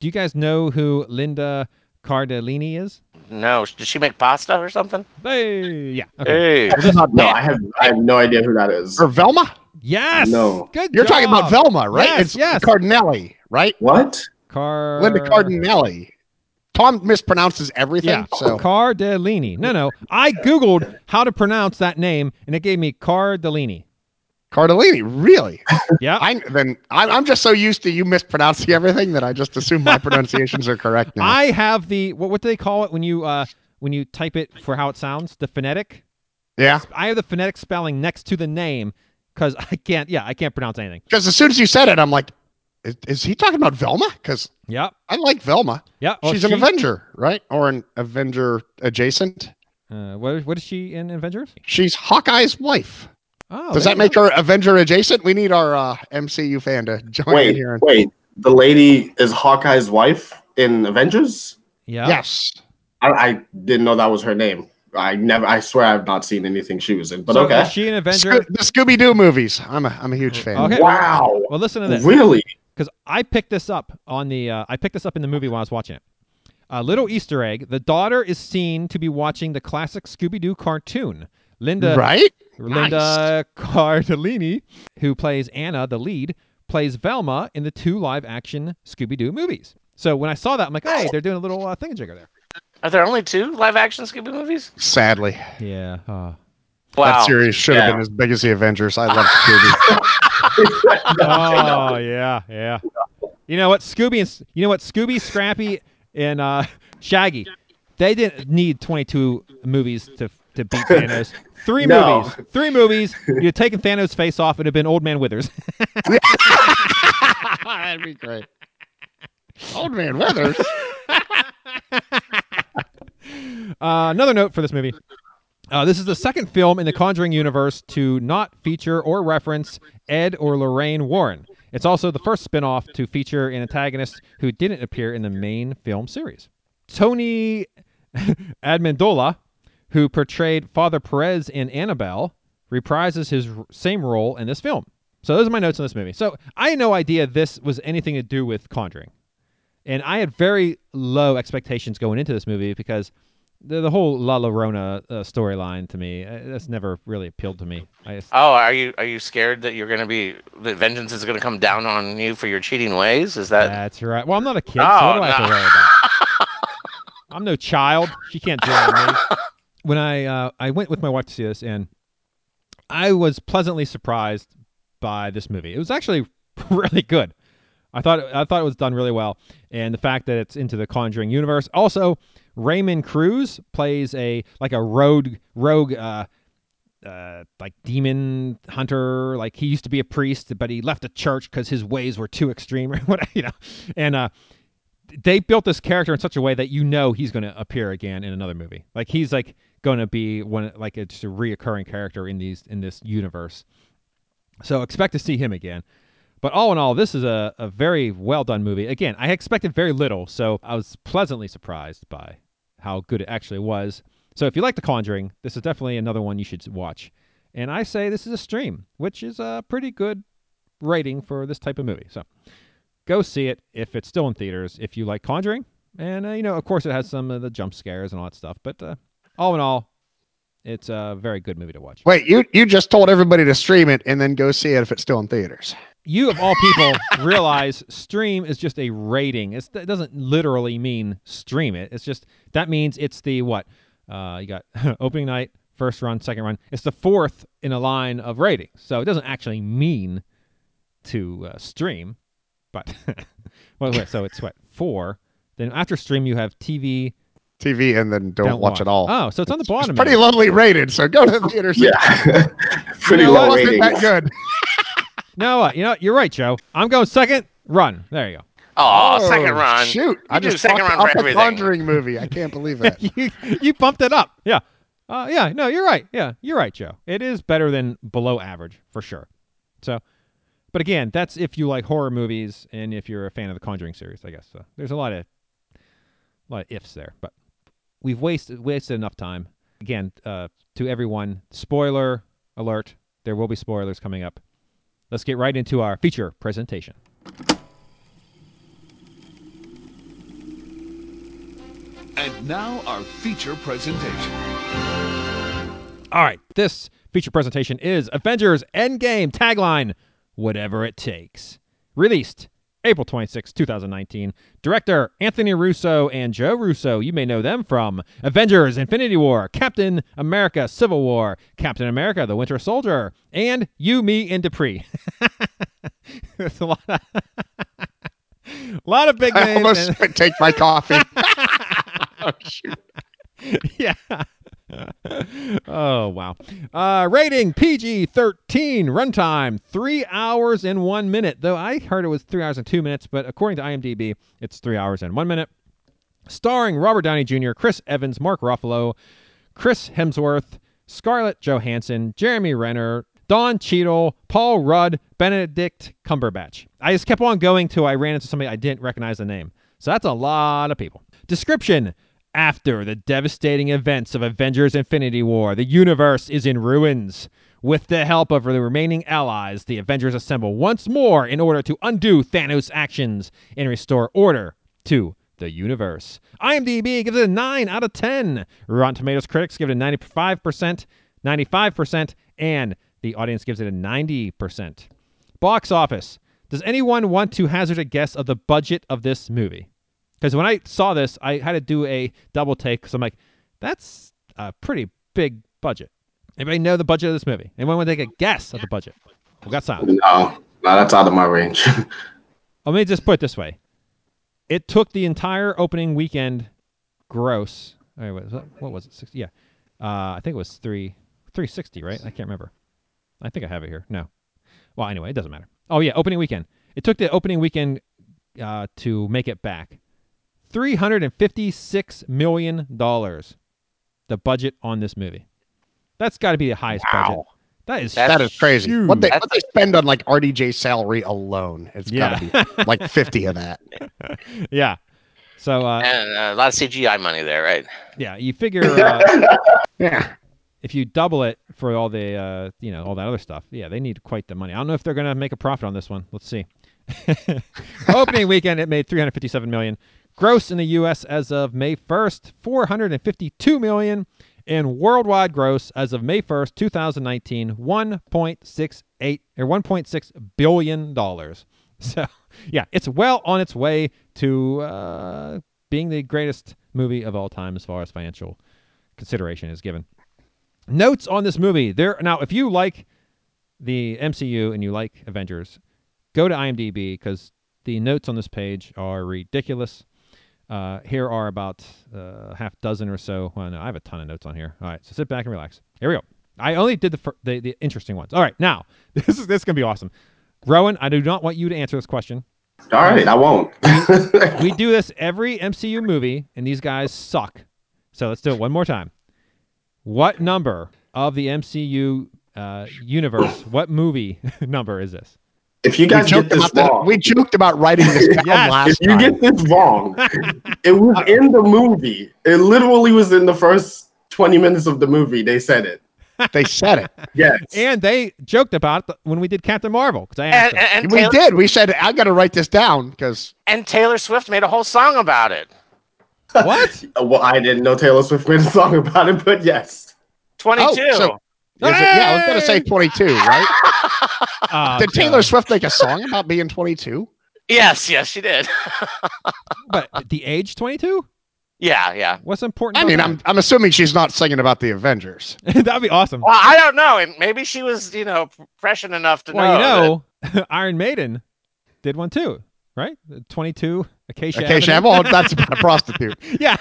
Do you guys know who Linda Cardellini is? No, did she make pasta or something? Hey, yeah. Okay. Hey, No, I have I have no idea who that is. or Velma. Yes. No. Good. You're talking about. Velma, right? Yes, it's yes. Cardinelli, right? What? Car Linda Cardinelli. Tom mispronounces everything. Yeah, So Cardellini. No, no. I googled how to pronounce that name, and it gave me Cardellini. Cardellini, really? Yeah. I then I'm, I'm just so used to you mispronouncing everything that I just assume my pronunciations are correct now. I have the what, what do they call it when you uh when you type it for how it sounds? The phonetic. yeah, I have the phonetic spelling next to the name because I can't. Yeah, I can't pronounce anything. because as soon as you said it, I'm like, is, is he talking about Velma? Because Yep. I like Velma. Yep. Well, She's an Avenger, right? Or an Avenger adjacent. Uh, what, what is she in Avengers? She's Hawkeye's wife. Oh, Does that make her Avenger adjacent? We need our uh, MCU fan to join in Wait, here. And, wait. The lady is Hawkeye's wife in Avengers. Yeah. Yes. I, I didn't know that was her name. I never. I swear I've not seen anything she was in. But so okay. Is she an Avenger? Sco- the Scooby Doo movies. I'm a I'm a huge fan. Okay. Wow. Well, listen to this. Really? because I picked this up on the uh, I picked this up in the movie while I was watching it. A little Easter egg: the daughter is seen to be watching the classic Scooby Doo cartoon. Linda Right? Linda Cardellini, who plays Anna, the lead, plays Velma in the two live-action Scooby Doo movies. So when I saw that, I'm like, hey, they're doing a little uh, thingamajigger there. Are there only two live action Scooby movies? Sadly, Yeah. Uh, Wow. that series should have been as big as the Avengers. I love Scooby. [LAUGHS] oh yeah, yeah. You know what, Scooby and you know what, Scooby, Scrappy, and uh, Shaggy, they didn't need 22 movies to to beat Thanos. Three No. movies, three movies. You'd have taken Thanos' face off. It'd have been Old Man Withers. [LAUGHS] [LAUGHS] That'd be great. Old Man Withers. [LAUGHS] Uh, another note for this movie. Uh, this is the second film in the Conjuring universe to not feature or reference Ed or Lorraine Warren. It's also the first spin off to feature an antagonist who didn't appear in the main film series. Tony Amendola, who portrayed Father Perez in Annabelle, reprises his r- same role in this film. So those are my notes on this movie. So I had no idea this was anything to do with Conjuring. And I had very low expectations going into this movie because the, the whole La Llorona uh, storyline to me, uh, that's never really appealed to me. Just, Oh, are you are you scared that you're gonna be that vengeance is gonna come down on you for your cheating ways? Is that that's right. Well, I'm not a kid, so Oh, what do I have no. to worry about? I'm no child. She can't drown me. [LAUGHS] When I uh, I went with my wife to see this, and I was pleasantly surprised by this movie. It was actually [LAUGHS] really good. I thought I thought it was done really well, and the fact that it's into the Conjuring universe. Also, Raymond Cruz plays a like a rogue rogue uh, uh, like demon hunter. Like he used to be a priest, but he left the church because his ways were too extreme, [LAUGHS] or you know. And uh, they built this character in such a way that you know he's going to appear again in another movie. Like he's like going to be one like it's a reoccurring character in these in this universe. So expect to see him again. But all in all, this is a, a very well done movie. Again, I expected very little, so I was pleasantly surprised by how good it actually was. So if you like The Conjuring, this is definitely another one you should watch. And I say this is a stream, which is a pretty good rating for this type of movie. So go see it if it's still in theaters if you like Conjuring. And, uh, you know, of course, it has some of the jump scares and all that stuff. But uh, all in all, it's a very good movie to watch. Wait, you you just told everybody to stream it and then go see it if it's still in theaters. you of all people [LAUGHS] realize stream is just a rating. It's, it doesn't literally mean stream it. It's just that means it's the what? Uh, you got [LAUGHS] opening night, first run, second run. It's the fourth in a line of ratings. So it doesn't actually mean to uh, stream, but [LAUGHS] well, wait, so it's what four. Then after stream, you have TV. TV and then don't, watch, it all. Oh, so it's on the It's bottom. pretty there. lowly rated, so go to the theater. see it. Yeah. [LAUGHS] [LAUGHS] Pretty You know low what? Wasn't rating. that good? [LAUGHS] No, uh, you know you're right, Joe. I'm going second run. There you go. oh, second run? Shoot, I do just second fucked run up for a. Conjuring movie. I can't believe that. you you bumped it up. Yeah. Uh, yeah. No, you're right. Yeah, you're right, Joe. It is better than below average for sure. So, but again, that's if you like horror movies and if you're a fan of the Conjuring series, I guess. So there's a lot of a lot of ifs there, but we've wasted wasted enough time. Again, uh, to everyone, spoiler alert. There will be spoilers coming up. Let's get right into our feature presentation. And now our feature presentation. All right, this feature presentation is Avengers Endgame tagline, whatever it takes. Released April 26, 2019. Director Anthony Russo and Joe Russo. You may know them from Avengers Infinity War, Captain America Civil War, Captain America The Winter Soldier, and You, Me, and Dupree. [LAUGHS] There's a lot of, a [LAUGHS] lot of big I names. almost and- [LAUGHS] take my coffee. oh, shoot. yeah. [LAUGHS] oh wow. Uh, rating PG thirteen. Runtime three hours and one minute. Though I heard it was three hours and two minutes, but according to IMDb, it's three hours and one minute. Starring Robert Downey Jr., Chris Evans, Mark Ruffalo, Chris Hemsworth, Scarlett Johansson, Jeremy Renner, Don Cheadle, Paul Rudd, Benedict Cumberbatch. I just kept on going till I ran into somebody I didn't recognize the name. So that's a lot of people. Description After the devastating events of Avengers Infinity War, the universe is in ruins. With the help of the remaining allies, the Avengers assemble once more in order to undo Thanos' actions and restore order to the universe. IMDb gives it a 9 out of 10. Rotten Tomatoes critics give it a 95%, 95%, and the audience gives it a 90%. Box office. Does anyone want to hazard a guess of the budget of this movie? Because when I saw this, I had to do a double take because I'm like, that's a pretty big budget. Anybody know the budget of this movie? Anyone want to take a guess at the budget? We got silent. No, no, that's out of my range. [LAUGHS] Let me just put it this way: it took the entire opening weekend gross. all right, What was, that- what was it? 60, yeah, uh, I think it was three three sixty. Right? I can't remember. I think I have it here. No. Well, anyway, it doesn't matter. Oh yeah, opening weekend. It took the opening weekend uh, to make it back. Three hundred and fifty-six million dollars. The budget on this movie. That's got to be the highest budget. That is that is crazy. huge. What they what they spend on like RDJ salary alone? It's Yeah. gotta be like fifty of that. [LAUGHS] yeah. So uh, And uh, a lot of CGI money there, right? yeah, you figure [LAUGHS] uh, Yeah. if you double it for all the uh, you know all that other stuff, yeah, they need quite the money. I don't know if they're gonna make a profit on this one. Let's see. [LAUGHS] Opening weekend, it made 357 million. Gross in the U.S. as of May 1st, 452 million, and worldwide gross as of May 1st, 2019, 1.68 or 1.6 billion dollars. [LAUGHS] So yeah, it's well on its way to uh, being the greatest movie of all time as far as financial consideration is given. Notes on this movie. There now, if you like the MCU and you like Avengers, go to IMDb because the notes on this page are ridiculous. Uh, here are about uh, half dozen or so. Well, no, I have a ton of notes on here. All right, so sit back and relax. Here we go. I only did the fir- the, the interesting ones. All right, now [LAUGHS] this is this is gonna be awesome. Rowan, I do not want you to answer this question. All right, I won't. we [LAUGHS] do this every MCU movie, and these guys suck. So let's do it one more time. What number of the MCU uh, universe? what movie [LAUGHS] number is this? If you We guys get joked, this about that- wrong, we joked about writing this [LAUGHS] down Yes. last if you time. get this wrong, [LAUGHS] it was in the movie. It literally was in the first 20 minutes of the movie. They said it. They said it. [LAUGHS] Yes. And they joked about it when we did Captain Marvel I asked And, and, and, we Taylor, did. We said I got to write this down because and Taylor Swift made a whole song about it. what? Well, I didn't know Taylor Swift made a song about it, but yes. 22. Oh, so- is it, yeah, I was gonna say twenty two, right? [LAUGHS] Oh, Did Taylor God. Swift make a song about being twenty two? yes, yes, she did. [LAUGHS] But the age twenty-two? yeah, yeah. What's important? I mean, that? I'm I'm assuming she's not singing about the Avengers. [LAUGHS] that'd be awesome. Well, I don't know. And maybe she was, you know, prescient enough to know. Well, know. you know, Iron Maiden did one too, right? Twenty-two Acacia. Acacia Avenue. Avenue, oh, that's about a prostitute. Yeah.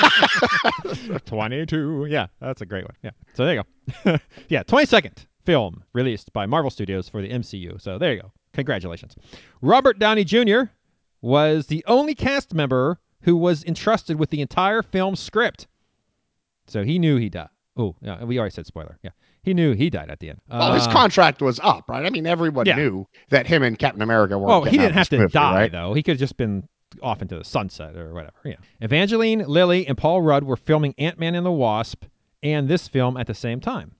[LAUGHS] 22. Yeah, that's a great one. Yeah. So there you go. [LAUGHS] yeah, 22nd film released by Marvel Studios for the MCU. So there you go. Congratulations. Robert Downey Jr. was the only cast member who was entrusted with the entire film script. So he knew he died. Oh, yeah, we already said spoiler. Yeah. He knew he died at the end. Well, his Uh, contract was up, right? I mean, everyone Yeah. knew that him and Captain America weren't. Well, he didn't have to movie, die right? though. He could have just been off into the sunset or whatever. Yeah. Evangeline Lilly and Paul Rudd were filming Ant Man and the Wasp and this film at the same time.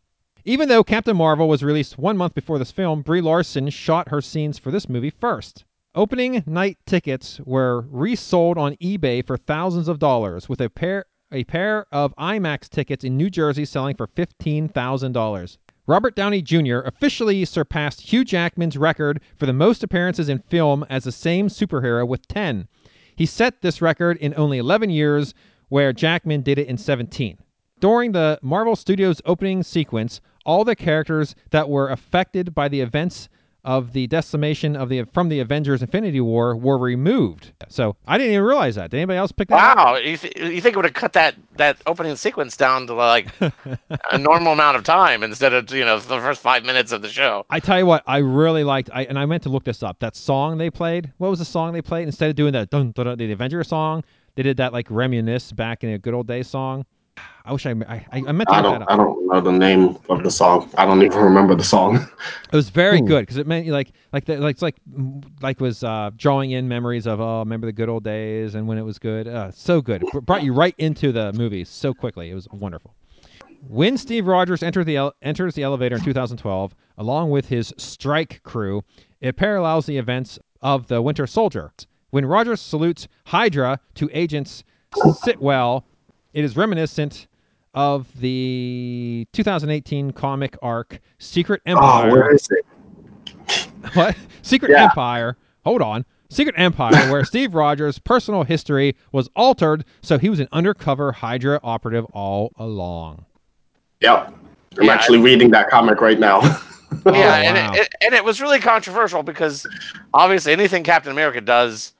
Even though Captain Marvel was released one month before this film, Brie Larson shot her scenes for this movie first. Opening night tickets were resold on eBay for thousands of dollars, with a pair a pair of IMAX tickets in New Jersey selling for fifteen thousand dollars. Robert Downey Jr. officially surpassed Hugh Jackman's record for the most appearances in film as the same superhero with 10. He set this record in only 11 years, where Jackman did it in 17. During the Marvel Studios opening sequence, all the characters that were affected by the events of the decimation of the from the Avengers Infinity War were removed. So I didn't even realize that. Did anybody else pick that up? Wow, you, th- you think it would have cut that that opening sequence down to like a [LAUGHS] normal amount of time instead of you know the first five minutes of the show? I tell you what, I really liked. I and I meant to look this up. That song they played. What was the song they played? Instead of doing that dun, dun, dun, the Avenger song, they did that like reminisce back in a good old days song. I wish I I, I meant to I don't. that up. I don't know the name of the song. I don't even remember the song. [LAUGHS] It was very Hmm. good because it meant like like the, like it's like like was uh, drawing in memories of oh remember the good old days and when it was good. Uh, so good. It brought you right into the movie so quickly. It was wonderful. When Steve Rogers entered the ele- enters the elevator in 2012, along with his strike crew, it parallels the events of the Winter Soldier. When Rogers salutes Hydra to Agents Sitwell, it is reminiscent of the 2018 comic arc Secret ah, Empire. Oh, where is it? [LAUGHS] What? Secret Yeah. Empire. Hold on. Secret Empire, where [LAUGHS] Steve Rogers' personal history was altered, so he was an undercover Hydra operative all along. Yep. I'm actually reading that comic right now. [LAUGHS] yeah, oh, and, wow. it, it, and it was really controversial because obviously anything Captain America does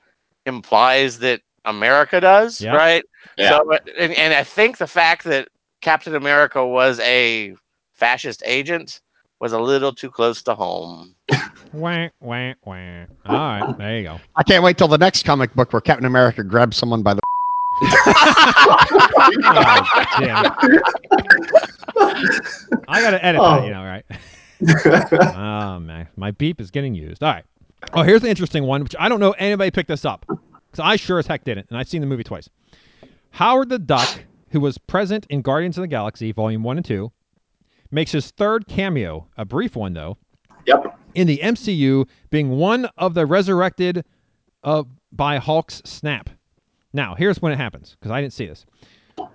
implies that America does, Yeah. right? Yeah. So, and, and I think the fact that Captain America was a fascist agent was a little too close to home. [LAUGHS] Wah, wah, wah. All right, there you go. I can't wait till the next comic book where Captain America grabs someone by the. [LAUGHS] Oh, damn. I gotta edit that, Oh. you know, right? [LAUGHS] oh man, my beep is getting used. All right. Oh, here's the interesting one, which I don't know anybody picked this up because I sure as heck didn't, and I've seen the movie twice. Howard the Duck, who was present in Guardians of the Galaxy Volume One and Two, makes his third cameo, a brief one though, yep. in the MCU, being one of the resurrected uh, by Hulk's snap. Now, here's when it happens, because I didn't see this.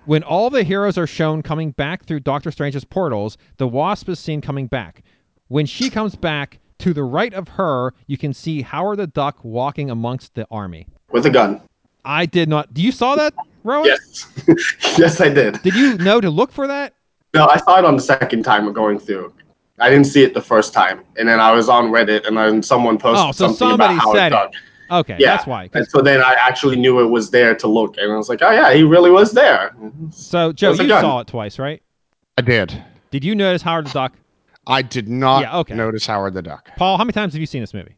When all the heroes are shown coming back through Doctor Strange's portals, the Wasp is seen coming back. When she comes back, to the right of her, you can see Howard the Duck walking amongst the army. With a gun. I did not. Do you saw that, Rowan? Yes. [LAUGHS] yes, I did. Did you know to look for that? No, I saw it on the second time of going through. I didn't see it the first time, and then I was on Reddit, and then someone posted Oh, so something somebody about Howard said Duck. it. Okay, Yeah, that's why. And so then I actually knew it was there to look, and I was like, "Oh yeah, he really was there." So, Joe, you gun. saw it twice, right? I did. Did you notice Howard the Duck? I did not Yeah, okay. notice Howard the Duck. Paul, how many times have you seen this movie?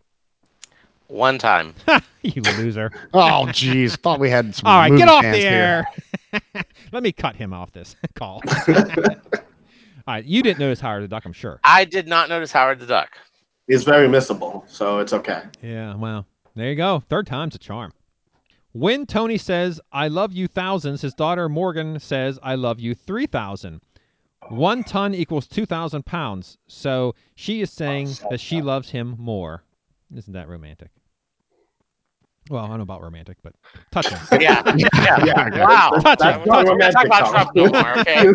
One time. [LAUGHS] you loser. [LAUGHS] Oh, jeez. Thought we had some. All right, get off fans the air. [LAUGHS] Let me cut him off this call. All right, you didn't notice Howard the Duck, I'm sure. I did not notice Howard the Duck. He's very missable, so it's okay. Yeah, well, there you go. Third time's a charm. When Tony says, I love you thousands, his daughter Morgan says, I love you 3,000. One ton equals 2,000 pounds. So she is saying that she loves him more. Isn't that romantic? Well, I don't know about romantic, but touching. [LAUGHS] Yeah, yeah. Yeah, wow. Touch That's it. We're not talking about Trump no more, okay?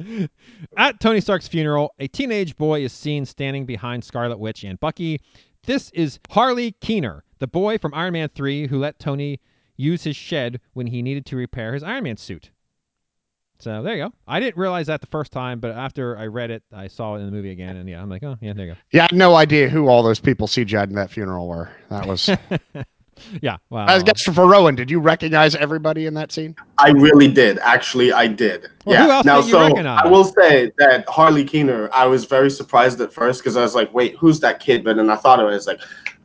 [LAUGHS] [LAUGHS] At Tony Stark's funeral, a teenage boy is seen standing behind Scarlet Witch and Bucky. This is Harley Keener, the boy from Iron Man 3 who let Tony use his shed when he needed to repair his Iron Man suit. So there you go. I didn't realize that the first time, but after I read it, I saw it in the movie again, and yeah, I'm like, oh yeah, there you go. Yeah, I had no idea who all those people CGI'd in that funeral were. That was. go. [LAUGHS] yeah, well, I guess for Rowan, did you recognize everybody in that scene? I really did. Actually, I did. Well, yeah. who else now, didn't you so recognize? I will say that Harley Keener, I was very surprised at first because I was like, "Wait, who's that kid?" But then I thought it was like,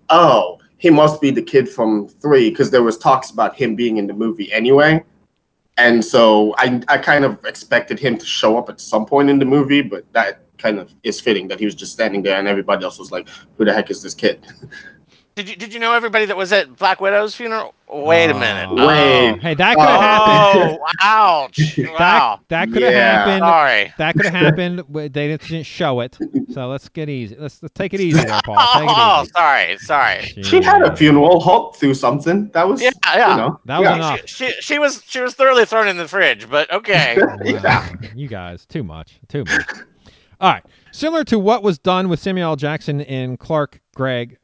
"Oh, he must be the kid from three because there was talks about him being in the movie anyway." And so I, I kind of expected him to show up at some point in the movie, but that kind of is fitting that he was just standing there and everybody else was like, "Who the heck is this kid?" [LAUGHS] Did you did you know everybody that was at Black Widow's funeral? Wait a oh. minute. Oh. Wait. Hey, that could have oh, happened. Oh, ouch! [LAUGHS] Wow. That could have Yeah. happened. Sorry. That could have [LAUGHS] happened. but They didn't show it. So let's get easy. Let's, let's take it easy there, Paul. Take [LAUGHS] Oh, it easy. sorry, sorry. She had a funeral. Hope through something. That was Yeah, yeah. You know, That was enough. She, she she was she was thoroughly thrown in the fridge, but okay. Wow, oh, You guys, too much. Too much. All right. Similar to what was done with Samuel L. Jackson in Clark Gregg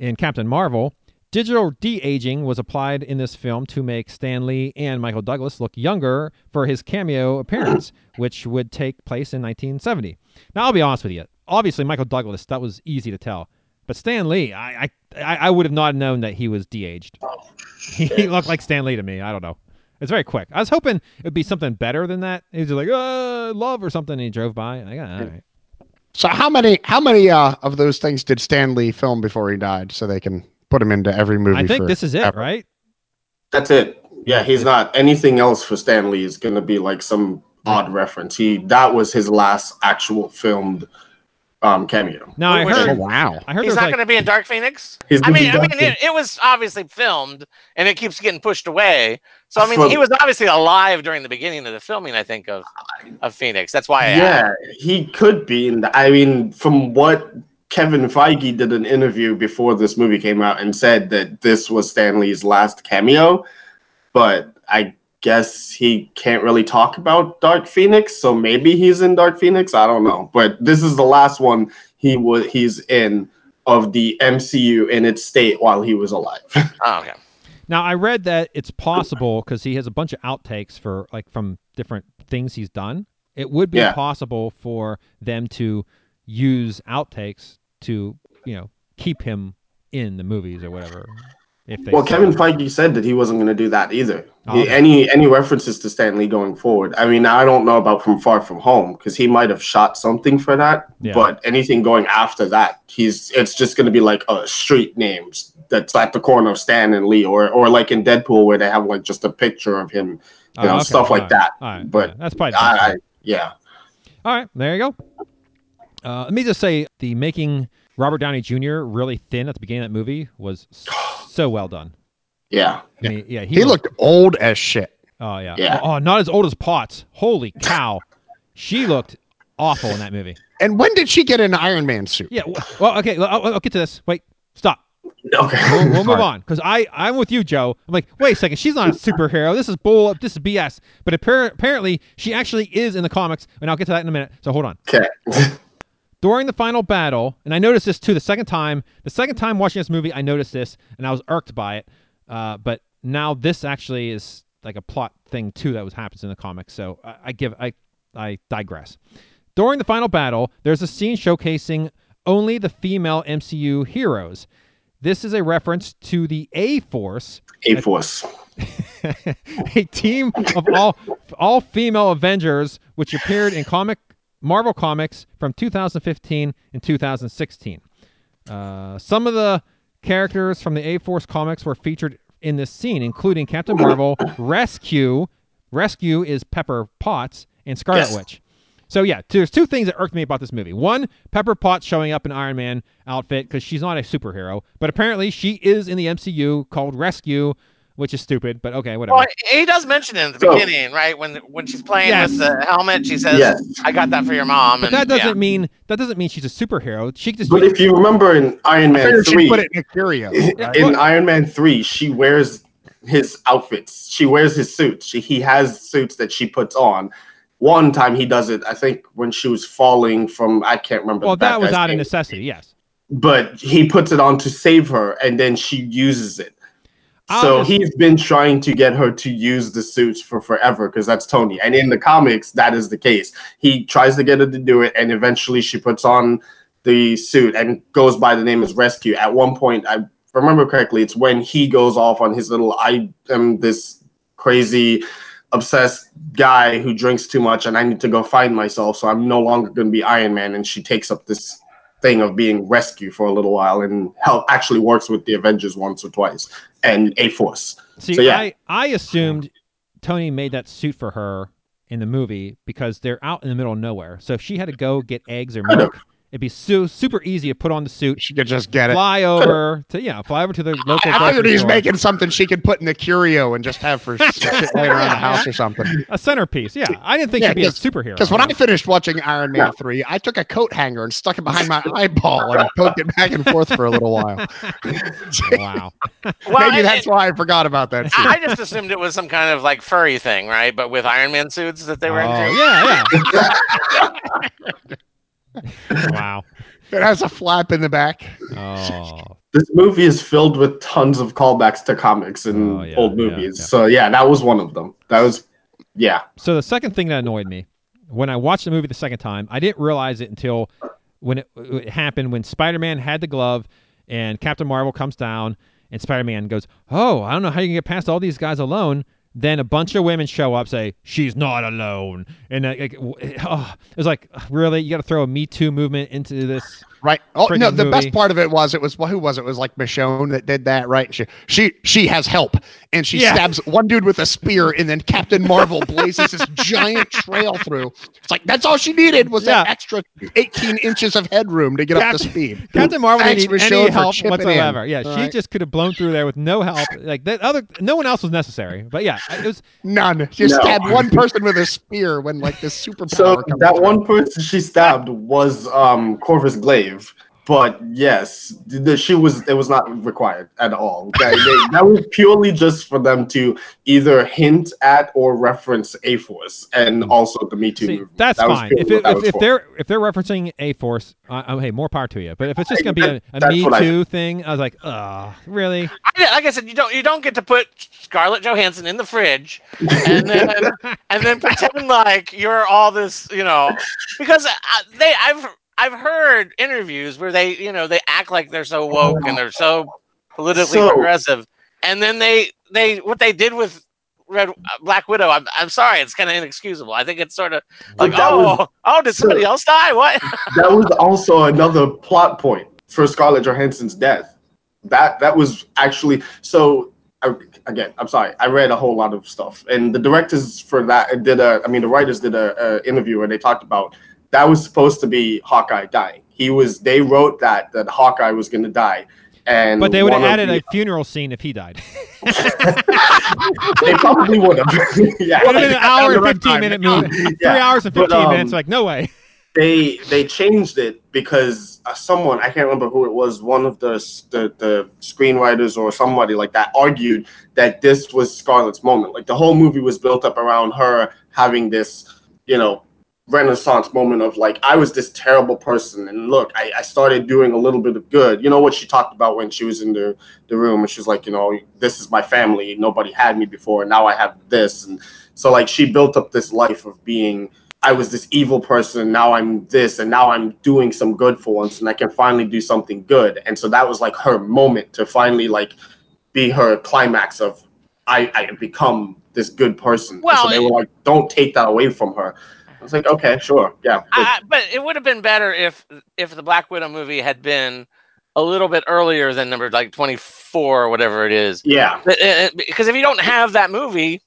in Captain Marvel, digital de aging was applied in this film to make Stan Lee and Michael Douglas look younger for his cameo appearance, [COUGHS] which would take place in 1970. Now, I'll be honest with you. Obviously, Michael Douglas, that was easy to tell. But Stan Lee, I, I, I I would have not known that he was de aged. [LAUGHS] He looked like Stan Lee to me. I don't know. It's very quick. I was hoping it would be something better than that. He was like, uh, love or something. And he drove by. Like, ah, all right. So how many how many uh, of those things did Stan Lee film before he died, so they can put him into every movie? I think for this is it, ever? right? That's it. Yeah, he's not anything else for Stan Lee is gonna be like some odd reference. He that was his last actual filmed um cameo. No, I heard. Oh wow! I heard He's not like, going to be in Dark Phoenix. I mean, I mean, it, it was obviously filmed, and it keeps getting pushed away. So I mean, he was obviously alive during the beginning of the filming. I think of of Phoenix. That's why. I asked. Yeah, he could be in the, I mean, from what Kevin Feige did an interview before this movie came out and said that this was Stan Lee's last cameo, but I guess he can't really talk about Dark Phoenix, so maybe he's in Dark Phoenix. I don't know, but this is the last one he was he's in of the MCU in its state while he was alive. [LAUGHS] Oh, okay. Now I read that it's possible because he has a bunch of outtakes for like from different things he's done. It would be Yeah. possible for them to use outtakes to you know keep him in the movies or whatever. If they Well, Kevin Feige said that he wasn't going to do that either. Oh, any any references to Stan Lee going forward. I mean, I don't know about from Far From Home because he might have shot something for that. Yeah. But anything going after that, he's it's just going to be like a street names that's at the corner of Stan and Lee, or or like in Deadpool where they have like just a picture of him, you Oh, know, okay. stuff like right. that. Right. But yeah, that's probably. I, I yeah. All right, there you go. Uh, let me just say the making Robert Downey Jr. really thin at the beginning of that movie was so well done. Yeah. I mean, yeah, He looked old as shit. Oh yeah. Yeah. Oh, not as old as Potts. Holy cow, she looked awful in that movie. And when did she get an Iron Man suit? Yeah. Well, okay. I'll, I'll get to this. Wait. Stop. Okay. We'll, we'll move on because I I'm with you, Joe. I'm like, wait a second. She's not a superhero. This is bull. This is BS. But appar- apparently, she actually is in the comics, and I'll get to that in a minute. So hold on. Okay. [LAUGHS] during the final battle, and I noticed this too the second time. The second time watching this movie, I noticed this, and I was irked by it. Uh, but now this actually is like a plot thing too that was happens in the comics. So I, I give I I digress. During the final battle, there's a scene showcasing only the female MCU heroes. This is a reference to the A Force, A Force. [LAUGHS] a team of all all female Avengers, which appeared in comic Marvel comics from 2015 and 2016. Uh, some of the characters from the A Force comics were featured in this scene, including Captain Marvel, Rescue. Rescue is Pepper Potts and Scarlet Yes. Witch. So yeah, there's two things that irked me about this movie. One, Pepper Potts showing up in Iron Man outfit because she's not a superhero, but apparently she is in the MCU called Rescue, which is stupid. But okay, whatever. Well, he does mention it in the So- beginning, right? When when she's playing Yes. with the helmet, she says, Yes. "I got that for your mom." But and, that doesn't yeah. mean that doesn't mean she's a superhero. She just But if you remember in Iron Man figured she three, put it in a curio. [LAUGHS] right? in Iron Man 3, she wears his outfits. She wears his suits. She, he has suits that she puts on. One time he does it, I think, when she was falling from, I can't remember. well, that was out of necessity. Yes. But he puts it on to save her, and then she uses it. So he's been trying to get her to use the suits for forever because that's Tony. And in the comics, that is the case. He tries to get her to do it, and eventually she puts on the suit and goes by the name as Rescue. At one point, I remember correctly, it's when he goes off on his little I am this crazy obsessed guy who drinks too much and I need to go find myself, so I'm no longer going to be Iron Man. And she takes up this thing of being rescue for a little while and help actually works with the Avengers once or twice and A Force. See, So, yeah. I I assumed Tony made that suit for her in the movie because they're out in the middle of nowhere. So if she had to go get eggs or milk It'd be su- super easy to put on the suit, She could just get it. fly over to yeah, fly over to the local. I grocery figured he's making something she could put in the curio and just have for shit laying around the house or something. a centerpiece. Yeah, I didn't think Yeah, she'd be a superhero. Because when I finished watching Iron Man 3, I took a coat hanger and stuck it behind my [LAUGHS] eyeball and poked it back and forth for a little while. [LAUGHS] [LAUGHS] wow. Well, Maybe I- that's why I forgot about that scene. I I just assumed it was some kind of like furry thing, right? But with Iron Man suits that they were Oh, into. yeah, yeah. Wow. [LAUGHS] It has a flap in the back. Oh, This movie is filled with tons of callbacks to comics and Oh, yeah, old yeah, movies. yeah. So yeah, that was one of them. That was yeah. So the second thing that annoyed me when I watched the movie the second time, I didn't realize it until when it, it happened when Spider-Man had the glove and Captain Marvel comes down and Spider-Man goes, "Oh, I don't know how you can get past all these guys alone." Then a bunch of women show up, say she's not alone, and uh, like, oh, it was like, really, you got to throw a Me Too movement into this? Right. Oh no, Friggin' the best part of it was it was well, who was it? It was like Michonne that did that, right? She she she has help and she Yeah. stabs one dude with a spear and then Captain Marvel blazes this giant trail through. It's like that's all she needed was that extra 18 inches of headroom to get up to Captain- speed. Captain Marvel Thanks, didn't need Michonne, any help chipping in. whatsoever. Yeah, All she right. just could have blown through there with no help. Like that other, no one else was necessary. But yeah, it was None. She No. stabbed one person with a spear when like this superpower So comes that through. one person she stabbed was um Corvus Glaive. But yes, the, she was. It was not required at all. Okay? They- that was purely just for them to either hint at or reference A Force and also the Me Too See, movement. that's That was fine. If, it, that if, if they're if they're referencing a force, uh, uh, hey, more power to you. But if it's just gonna be a, a Me what I- Too thing, I was like, ugh, really? I, like I said, you don't you don't get to put Scarlett Johansson in the fridge and then [LAUGHS] and then pretend like you're all this, you know, because uh, they I've I've heard interviews where they you know they act like they're so woke and they're so politically So- progressive, and then they they what they did with Red uh, Black Widow. I'm I'm sorry, it's kind of inexcusable. I think it's sort of like oh was- oh did somebody else die? What? [LAUGHS] that was also another plot point for Scarlett Johansson's death. That that was actually so. I, again, I'm sorry. I read a whole lot of stuff, and the directors for that did a. I mean, the writers did a, a interview where they talked about that was supposed to be Hawkeye dying. He was. They wrote that that Hawkeye was going to die, and But they would have added the- a funeral scene if he died. [LAUGHS] they probably would have. [LAUGHS] yeah, It would have been an hour and fifteen minute movie. [LAUGHS] Three Yeah. hours and But, fifteen um, minutes. Like no way. they they changed it because uh, someone I can't remember who it was one of the, the the screenwriters or somebody like that argued that this was Scarlett's moment like the whole movie was built up around her having this you know renaissance moment of like I was this terrible person and look I, I started doing a little bit of good you know what she talked about when she was in the the room and she was like you know this is my family nobody had me before and now I have this and so like she built up this life of being I was this evil person. Now I'm this, and now I'm doing some good for once, and I can finally do something good. And so that was like her moment to finally like be her climax of I I become this good person. Well, so they were like, don't take that away from her. I was like, okay, sure, yeah. good. I, I- but it would have been better if if the Black Widow movie had been a little bit earlier than number like 24 or whatever it is. yeah, But, Because if you don't have that movie,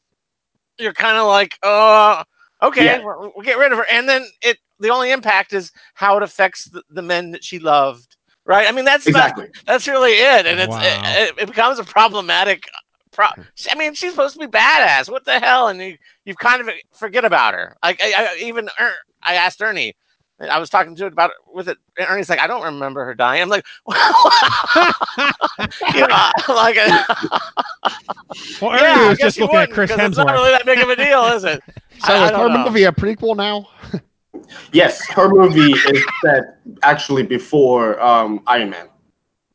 you're kind of like, uh, okay, Yeah. we'll, we'll get rid of her. And then it the only impact is how it affects the, the men that she loved. Right? I mean, that's not- exactly. that's really it, and it's Wow. it, it, it becomes a problematic. Pro- I mean, she's supposed to be badass. What the hell? And you you kind of forget about her. Like I, I even Er- I asked Ernie. I was talking to it about it with it. and Ernie's like, I don't remember her dying. I'm like, [LAUGHS] [LAUGHS] you know, like, [LAUGHS] Well, Ernie yeah, was just looking at wouldn't, Chris 'cause It's not Hemsworth. really that big of a deal, is it? So I- I is don't her know. movie a prequel now? Yes, her movie is set actually before um, Iron Man,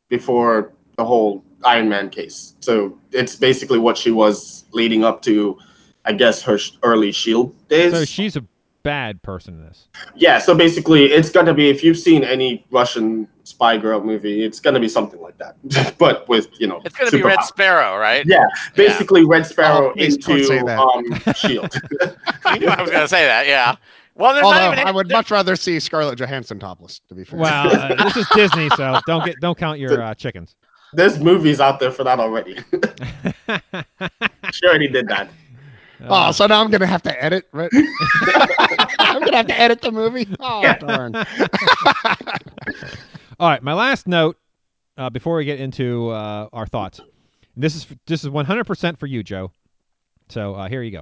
before the whole Iron Man case. So it's basically what she was leading up to, I guess, her sh- early Shield days. So she's a bad person in this. Yeah, so basically, it's gonna be if you've seen any Russian spy girl movie, it's gonna be something like that, [LAUGHS] but with you know, It's gonna be Red superpowers. Sparrow, right? Yeah, basically Red Sparrow Oh, please don't into um, [LAUGHS] Shield. You knew I was gonna say that. Yeah. Well, there's Although even. I would much rather see Scarlett Johansson topless. To be fair. Well, uh, this is Disney, so don't get don't count your [LAUGHS] uh, chickens. There's movies out there for that already. [LAUGHS] [LAUGHS] she already did that. Oh, so now I'm gonna have to edit, right? [LAUGHS] I'm gonna have to edit the movie. Oh darn! All right, my last note uh, before we get into uh, our thoughts. This is this is 100% for you, Joe. So uh, here you go.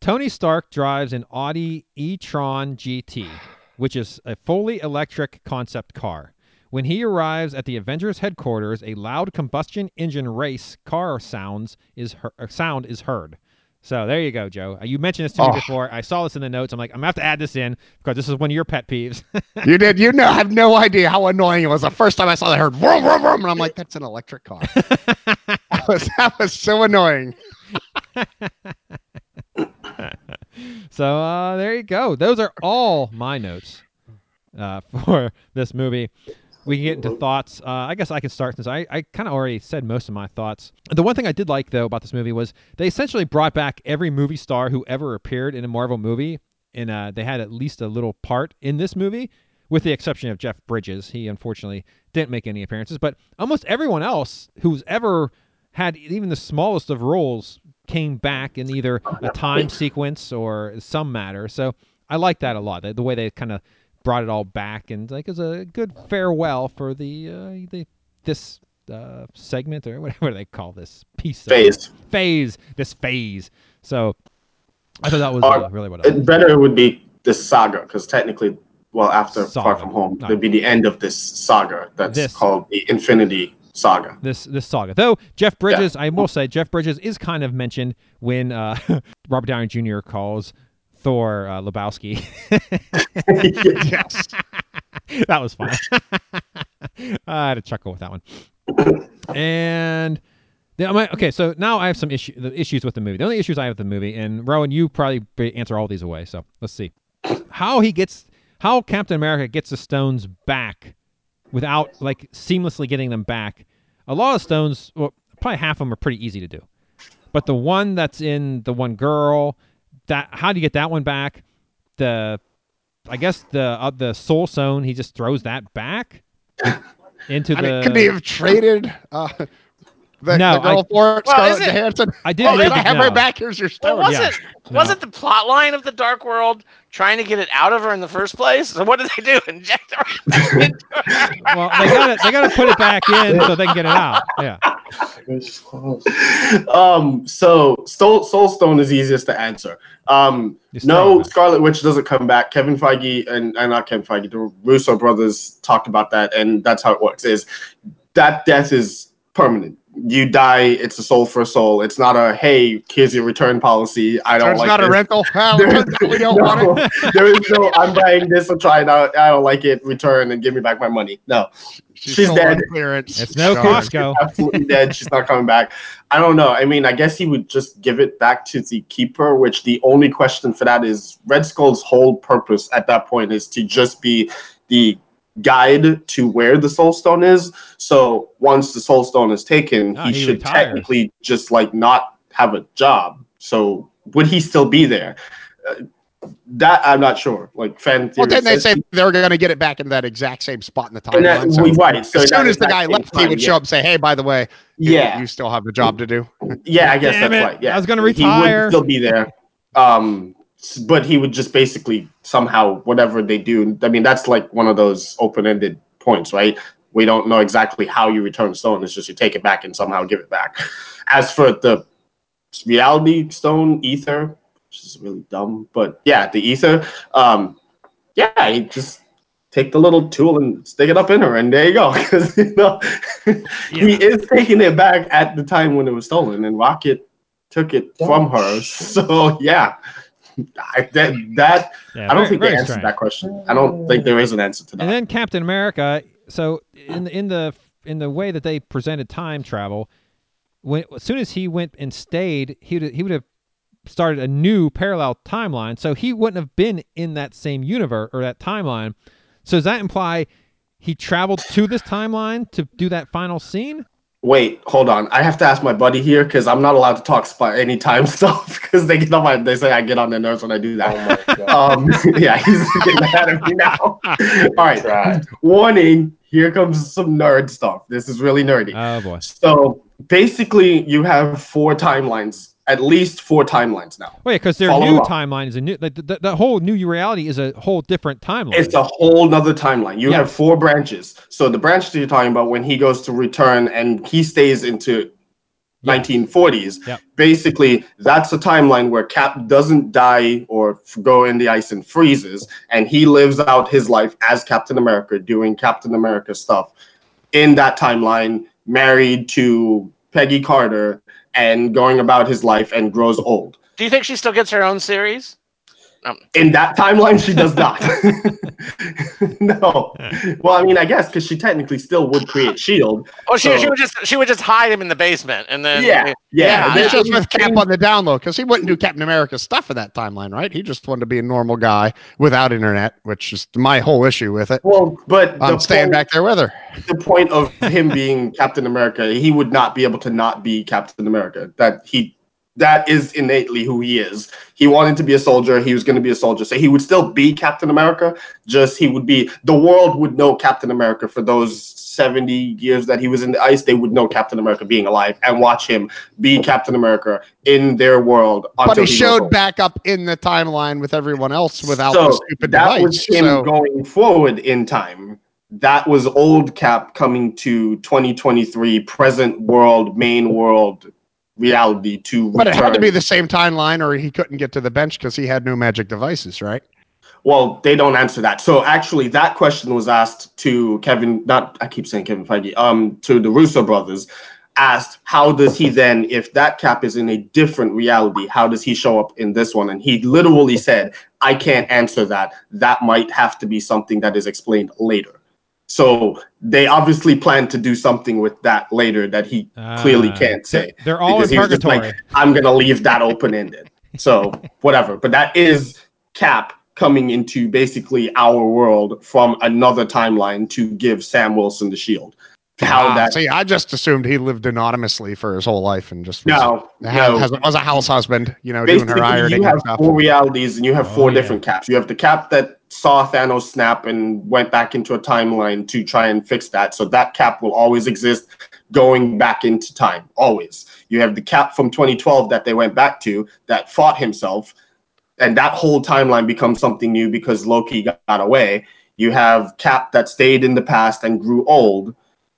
Tony Stark drives an Audi e-tron GT, which is a fully electric concept car. When he arrives at the Avengers headquarters, a loud combustion engine race car sounds is her- uh, sound is heard. So there you go, Joe. Uh, You mentioned this to me Oh. before. I saw this in the notes. I'm like, I'm gonna have to add this in because this is one of your pet peeves. [LAUGHS] You did. You know, I have no idea how annoying it was. The first time I saw that, I heard vroom, vroom, vroom, and I'm like, that's an electric car. [LAUGHS] that, was, that was so annoying. [LAUGHS] so uh, there you go. Those are all my notes uh, for this movie. We can get into thoughts. Uh, I guess I can start since I, I kind of already said most of my thoughts. The one thing I did like though about this movie was they essentially brought back every movie star who ever appeared in a Marvel movie, and uh, they had at least a little part in this movie, with the exception of Jeff Bridges. He unfortunately didn't make any appearances, but almost everyone else who's ever had even the smallest of roles came back in either a time sequence or some matter. So I like that a lot. The, the way they kind of brought it all back and like as a good farewell for the uh, the this uh, segment or [LAUGHS] whatever they call this piece of Phase. phase this phase. So I thought that was Or- uh, really what I It better would be this saga because technically, well, after Far From Home, No. it'd be the end of this saga that's This. called the Infinity Saga. this this saga. Though Jeff Bridges, I will say Jeff Bridges is kind of mentioned when uh, [LAUGHS] Robert Downey Jr. calls Thor uh, Lebowski. [LAUGHS] Yes. [LAUGHS] that was fun. [LAUGHS] I had a chuckle with that one. And yeah, my, okay, so now I have some issue, the issues with the movie. The only issues I have with the movie, and Rowan, you probably answer all these away. So let's see how he gets, how Captain America gets the stones back without like seamlessly getting them back. A lot of stones, well, probably half of them are pretty easy to do, but the one that's in the one girl, that how do you get that one back? The I guess the uh, the soul stone he just throws that back [LAUGHS] into I the. mean, could he have traded uh, the, No, the girl I- for it, Well, Scarlett is it- Johansson? I didn't Oh, read can I the- have no. her back? Here's your Well, wasn't No. wasn't the plot line of the Dark World trying to get it out of her in the first place? So what did they do? [LAUGHS] Inject her into her? [LAUGHS] well, they got to they got to put it back in so they can get it out. Yeah. um, so Soul, Soul Stone is easiest to answer. Um, Just no, throw. Scarlet Witch doesn't come back. Kevin Feige and, and not Kevin Feige, the Russo brothers talked about that, and that's how it works. Is that death is permanent. You die, it's a soul for a soul. It's not a hey, here's your return policy. I don't It's like not a rental. [LAUGHS] Well, There- we don't no, want it. [LAUGHS] there is no. I'm buying this. I'm trying out. I don't like it. Return and give me back my money. No, she's, sold dead. on Clearance. It's no Darn. Costco. absolutely dead. She's not coming back. I don't know. I mean, I guess he would just give it back to the keeper, which the only question for that is Red Skull's whole purpose at that point is to just be the guide to where the soul stone is. So once the soul stone is taken, Ah, he, he should retires. technically just like not have a job. So would he still be there? Uh, that I'm not sure. Like fan Well, theory didn't they say he- they're going to get it back in that exact same spot in the And that- timeline? So right, so as that soon as the guy same left, he would yeah. show up and say, "Hey, by the way, Yeah. you still have a job to do." Yeah, I guess Damn that's it. right. Yeah, I was gonna retire. He retire. would still be there. Um, s- but he would just basically somehow whatever they do. I mean, that's like one of those open-ended points, right? We don't know exactly how you return stone. It's just you take it back and somehow give it back. As for the reality stone ether, which is really dumb, but yeah, the ether. Um, yeah, you just take the little tool and stick it up in her, and there you go. [LAUGHS] Because you know [LAUGHS] he is taking it back at the time when it was stolen, and Rocket took it from her. [LAUGHS] So yeah, I, that that Yeah, I don't very- think they answered strange. that question. I don't think there is an answer to that. And then Captain America. So in the, in the in the way that they presented time travel, when as soon as he went and stayed, he would he would have started a new parallel timeline. So he wouldn't have been in that same universe or that timeline. So does that imply he traveled to this timeline to do that final scene? Wait, hold on. I have to ask my buddy here because I'm not allowed to talk about any time [LAUGHS] stuff because they get on my. They say I get on their nerves when I do that. [LAUGHS] um, [LAUGHS] yeah, he's getting mad at me now. All right, warning. Here comes some nerd stuff. This is really nerdy. Oh boy. So basically, you have four timelines at least four timelines now. Oh, Wait, because their Follow new along. timeline is a new. Like, the, the, the whole new reality is a whole different timeline. It's a whole nother timeline. You Yeah. have four branches. So the branch that you're talking about when he goes to return and he stays into 1940s. Yep. Basically, that's a timeline where Cap doesn't die or f- go in the ice and freezes, and he lives out his life as Captain America, doing Captain America stuff in that timeline, married to Peggy Carter and going about his life and grows old. Do you think she still gets her own series? Um, in that timeline, she does not. [LAUGHS] [LAUGHS] no. Well, I mean, I guess because she technically still would create [SIGHS] Shield. Oh, she, she would just she would just hide him in the basement, and then Yeah, yeah. it's yeah. just with Cap on the down low because he wouldn't do Captain America stuff in that timeline, right? He just wanted to be a normal guy without internet, which is my whole issue with it. Well, but I'm the um, staying point- back there with her. the point of him being Captain America, he would not be able to not be Captain America. That he that is innately who he is. He wanted to be a soldier, he was going to be a soldier. So he would still be Captain America, just he would be the world would know Captain America for those 70 years that he was in the ice, they would know Captain America being alive and watch him be Captain America in their world But until he showed back up in the timeline with everyone else without so the stupid that device. was him so- going forward in time. That was old Cap coming to 2023, present world, main world reality to but it had to be the same timeline, or he couldn't get to the bench because he had no magic devices, right? Well, they don't answer that. So actually, that question was asked to Kevin. Not I keep saying Kevin Feige. Um, to the Russo brothers, asked how does he then, if that Cap is in a different reality, how does he show up in this one? And he literally said, "I can't answer that. That might have to be something that is explained later." So they obviously plan to do something with that later that he clearly Ah, can't say. they're- they're all because in he was just like. I'm gonna leave that open ended. So [LAUGHS] whatever. But that is Cap coming into basically our world from another timeline to give Sam Wilson the shield. How Ah, that see, I just assumed he lived anonymously for his whole life and just was, No, has, no. has- was a house husband, you know, doing her ironing you have and stuff. four realities and you have four Oh, yeah. different caps. You have the cap that saw Thanos snap and went back into a timeline to try and fix that. So that cap will always exist going back into time, always. You have the cap from 2012 that they went back to that fought himself, and that whole timeline becomes something new because Loki got, away. You have Cap that stayed in the past and grew old,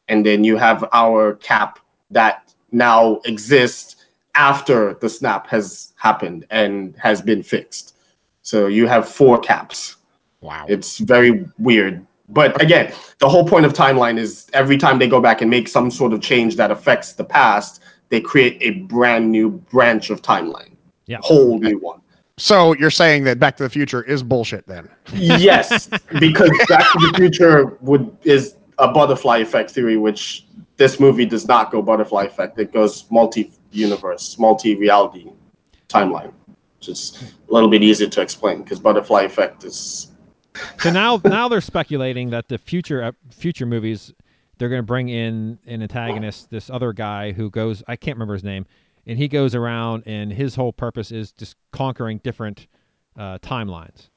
and then you have our Cap that now exists after the snap has happened and has been fixed. So you have four caps. Wow. It's very weird. But again, the whole point of timeline is every time they go back and make some sort of change that affects the past, they create a brand new branch of timeline. Yeah. Whole new one. So you're saying that Back to the Future is bullshit then? yes, [LAUGHS] because Back to the Future would is a butterfly effect theory, which this movie does not go butterfly effect. It goes multi-universe, multi-reality timeline, which is a little bit easier to explain because butterfly effect is So now, now they're speculating that the future uh, future movies they're going to bring in an antagonist, this other guy who goes, I can't remember his name, and he goes around and his whole purpose is just conquering different uh, timelines.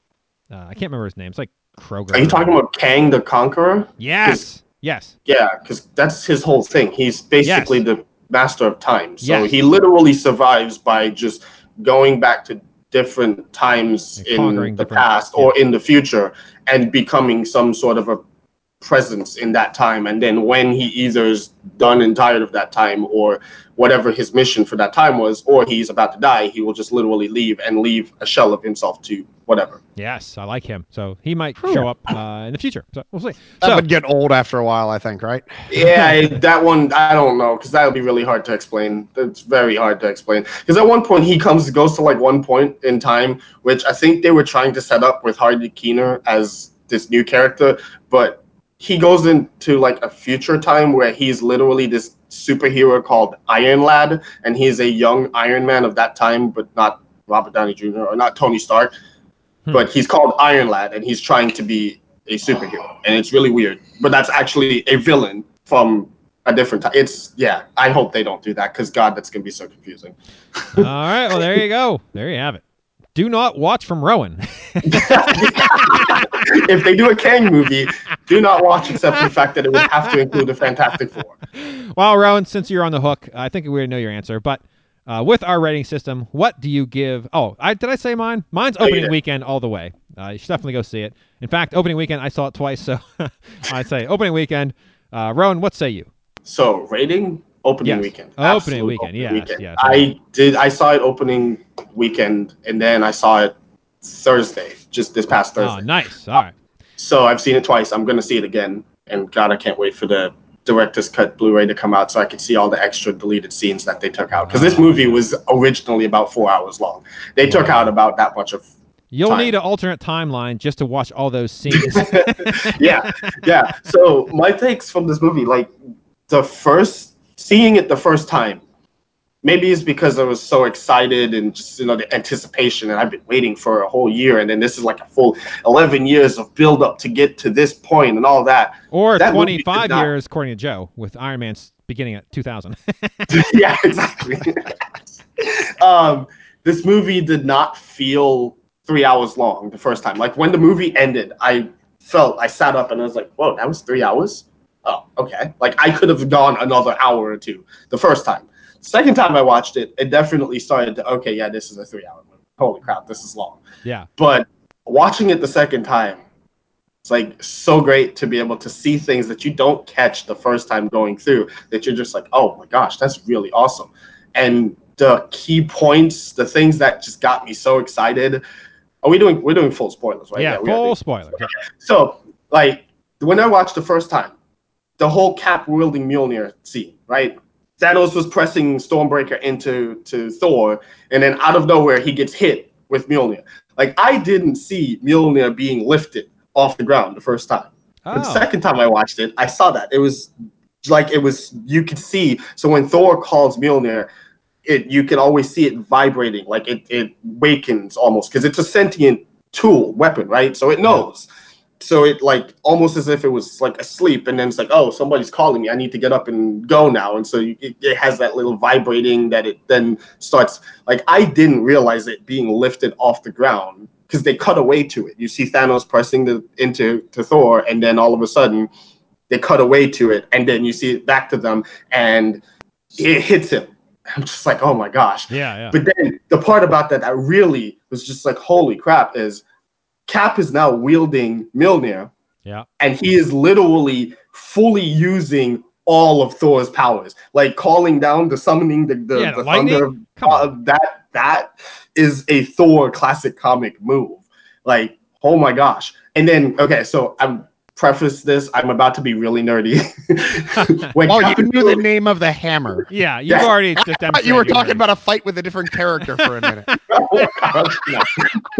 Uh, I can't remember his name. It's like Kroger. Are you talking about Kang the Conqueror? Yes. Yes. Yeah, because that's his whole thing. He's basically the master of time. So Yes. he literally survives by just going back to different times in the different- past or in the future and becoming some sort of a presence in that time. And then when he either is done and tired of that time or whatever his mission for that time was, or he's about to die, he will just literally leave and leave a shell of himself to whatever. Yes, I like him. So he might show up uh, in the future. So we'll see. That So would get old after a while, I think, right? Yeah, [LAUGHS] that one I don't know because that would be really hard to explain. It's very hard to explain because at one point he comes goes to like one point in time, which I think they were trying to set up with Harley Keener as this new character, but he goes into like a future time where he's literally this superhero called Iron Lad, and he's a young Iron Man of that time, but not Robert Downey Jr. or not Tony Stark, hmm. but he's called Iron Lad, and he's trying to be a superhero, and it's really weird. But that's actually a villain from a different time. It's yeah. I hope they don't do that because God, that's gonna be so confusing. [LAUGHS] all right. Well, there you go. There you have it. Do not watch from Rowan. [LAUGHS] [LAUGHS] if they do a Kang movie, do not watch except for the fact that it would have to include the Fantastic Four. well, Rowan, since you're on the hook, I think we already know your answer. But Uh, with our rating system, what do you give? Oh, I did I say mine? Mine's you opening did. weekend all the way. Uh, you should definitely go see it. In fact, opening weekend I saw it twice, so [LAUGHS] I'd say opening weekend. Uh, Rowan, what say you? So rating opening Yes. weekend. Opening Absolute weekend, yes, yes. I did. I saw it opening weekend, and then I saw it Thursday, just this past Thursday. Oh, nice. All right. So I've seen it twice. I'm gonna see it again, and God, I can't wait for the director's cut Blu-ray to come out so I can see all the extra deleted scenes that they took out. Because this movie was originally about four hours long. They took out about that much of. You'll Time. need an alternate timeline just to watch all those scenes. [LAUGHS] yeah, yeah. So my takes from this movie, like the first seeing it the first time, maybe it's because I was so excited and just you know the anticipation, and I've been waiting for a whole year, and then this is like a full eleven years of build up to get to this point and all that. or That movie did 25 not- years, according to Joe, with Iron Man's beginning at 2000. [LAUGHS] [LAUGHS] yeah, exactly. [LAUGHS] um, this movie did not feel three hours long the first time. Like when the movie ended, I felt I sat up and I was like, "Whoa, that was three hours." Oh, okay. Like I could have gone another hour or two the first time. Second time I watched it, it definitely started to okay, yeah, this is a three-hour movie. Holy crap, this is long. yeah. But watching it the second time, it's like so great to be able to see things that you don't catch the first time going through that you're just like, oh my gosh, that's really awesome. And the key points, the things that just got me so excited. Are we doing we're doing full spoilers, right? Yeah, are full doing- spoiler. Yeah. So, like, when I watched the first time, the whole cap wielding Mjolnir scene, right? Thanos was pressing Stormbreaker into to Thor, and then out of nowhere he gets hit with Mjolnir. Like I didn't see Mjolnir being lifted off the ground the first time. But the Oh. second time I watched it, I saw that it was like it was you could see. So when Thor calls Mjolnir, it you can always see it vibrating, like it it wakens almost because it's a sentient tool weapon, right? So it knows. So it like almost as if it was like asleep, and then it's like, oh, somebody's calling me. I need to get up and go now. And so you, it, it has that little vibrating that it then starts. Like I didn't realize it being lifted off the ground because they cut away to it. You see Thanos pressing the into to Thor, and then all of a sudden they cut away to it, and then you see it back to them, and it hits him. I'm just like, oh my gosh. Yeah, yeah. But then the part about that that really was just like, holy crap, is Cap is now wielding Mjolnir, Yeah. and he is literally fully using all of Thor's powers, like calling down the summoning the the, Yeah, the the thunder. Uh, that that is a Thor classic comic move. Like, oh my gosh! And then okay, so I'm preface this. I'm about to be really nerdy. [LAUGHS] when Oh, you Cap knew the name of the hammer. Yeah, you've Yeah. already [LAUGHS] just I thought you were talking about a fight with a different character for a minute. [LAUGHS]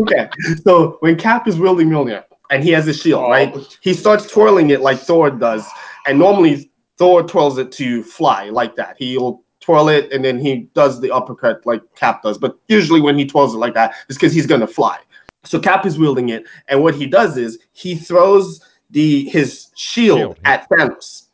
okay, so when Cap is wielding Mjolnir and he has his shield, oh. right? He starts twirling it like Thor does, and normally Thor twirls it to fly like that. He'll twirl it and then he does the uppercut like Cap does, but usually when he twirls it like that, it's because he's gonna fly. So Cap is wielding it, and what he does is he throws the his shield, Shield, yeah. at Thanos.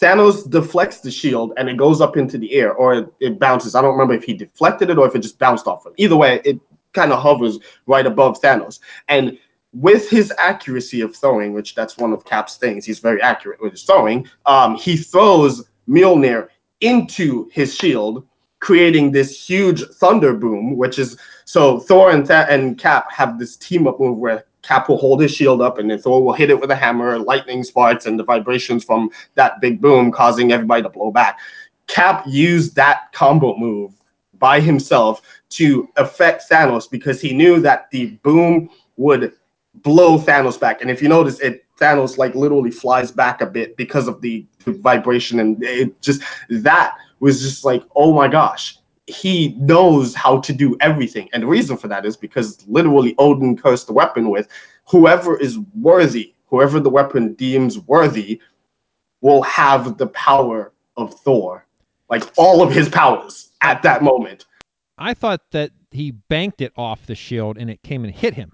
Thanos deflects the shield and it goes up into the air, or it, it bounces. I don't remember if he deflected it or if it just bounced off him. Either way, it kind of hovers right above Thanos. And with his accuracy of throwing, which that's one of Cap's things, he's very accurate with his throwing. Um, he throws Mjolnir into his shield, creating this huge thunder boom, which is so Thor and Tha- and Cap have this team up move where Cap will hold his shield up and then Thor will hit it with a hammer, lightning sparks, and the vibrations from that big boom causing everybody to blow back. Cap used that combo move by himself to affect Thanos because he knew that the boom would blow Thanos back. And if you notice, it Thanos like literally flies back a bit because of the vibration, and it just that was just like, oh my gosh, he knows how to do everything. And the reason for that is because literally Odin cursed the weapon with whoever is worthy, whoever the weapon deems worthy, will have the power of Thor, like all of his powers at that moment. I thought that he banked it off the shield and it came and hit him.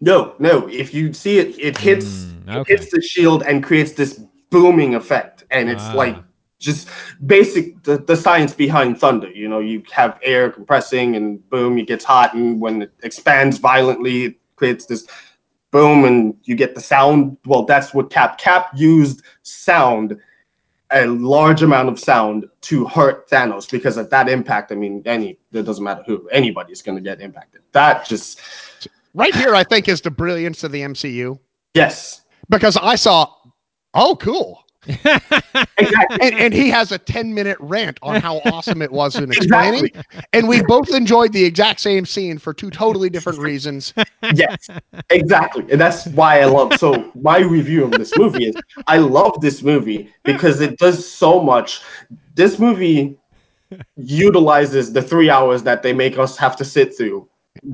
No, no. If you see it, it hits Mm, it hits the shield and creates this booming effect, and it's Ah. like just basic the, the science behind thunder. You know, you have air compressing, and boom, it gets hot, and when it expands violently, it creates this boom, and you get the sound. Well, that's what Cap Cap used sound a large amount of sound to hurt Thanos because at that impact, I mean, any it doesn't matter who, anybody's going to get impacted. That just right here, I think, is the brilliance of the MCU. Yes, because I saw, oh, cool. [LAUGHS] and, and, he has a 10 minute rant on how [LAUGHS] awesome it was in explaining. Exactly. And we both enjoyed the exact same scene for two totally different [LAUGHS] reasons. Yes, exactly. And that's why I love so my review of this movie is I love this movie because it does so much. This movie utilizes the three hours that they make us have to sit through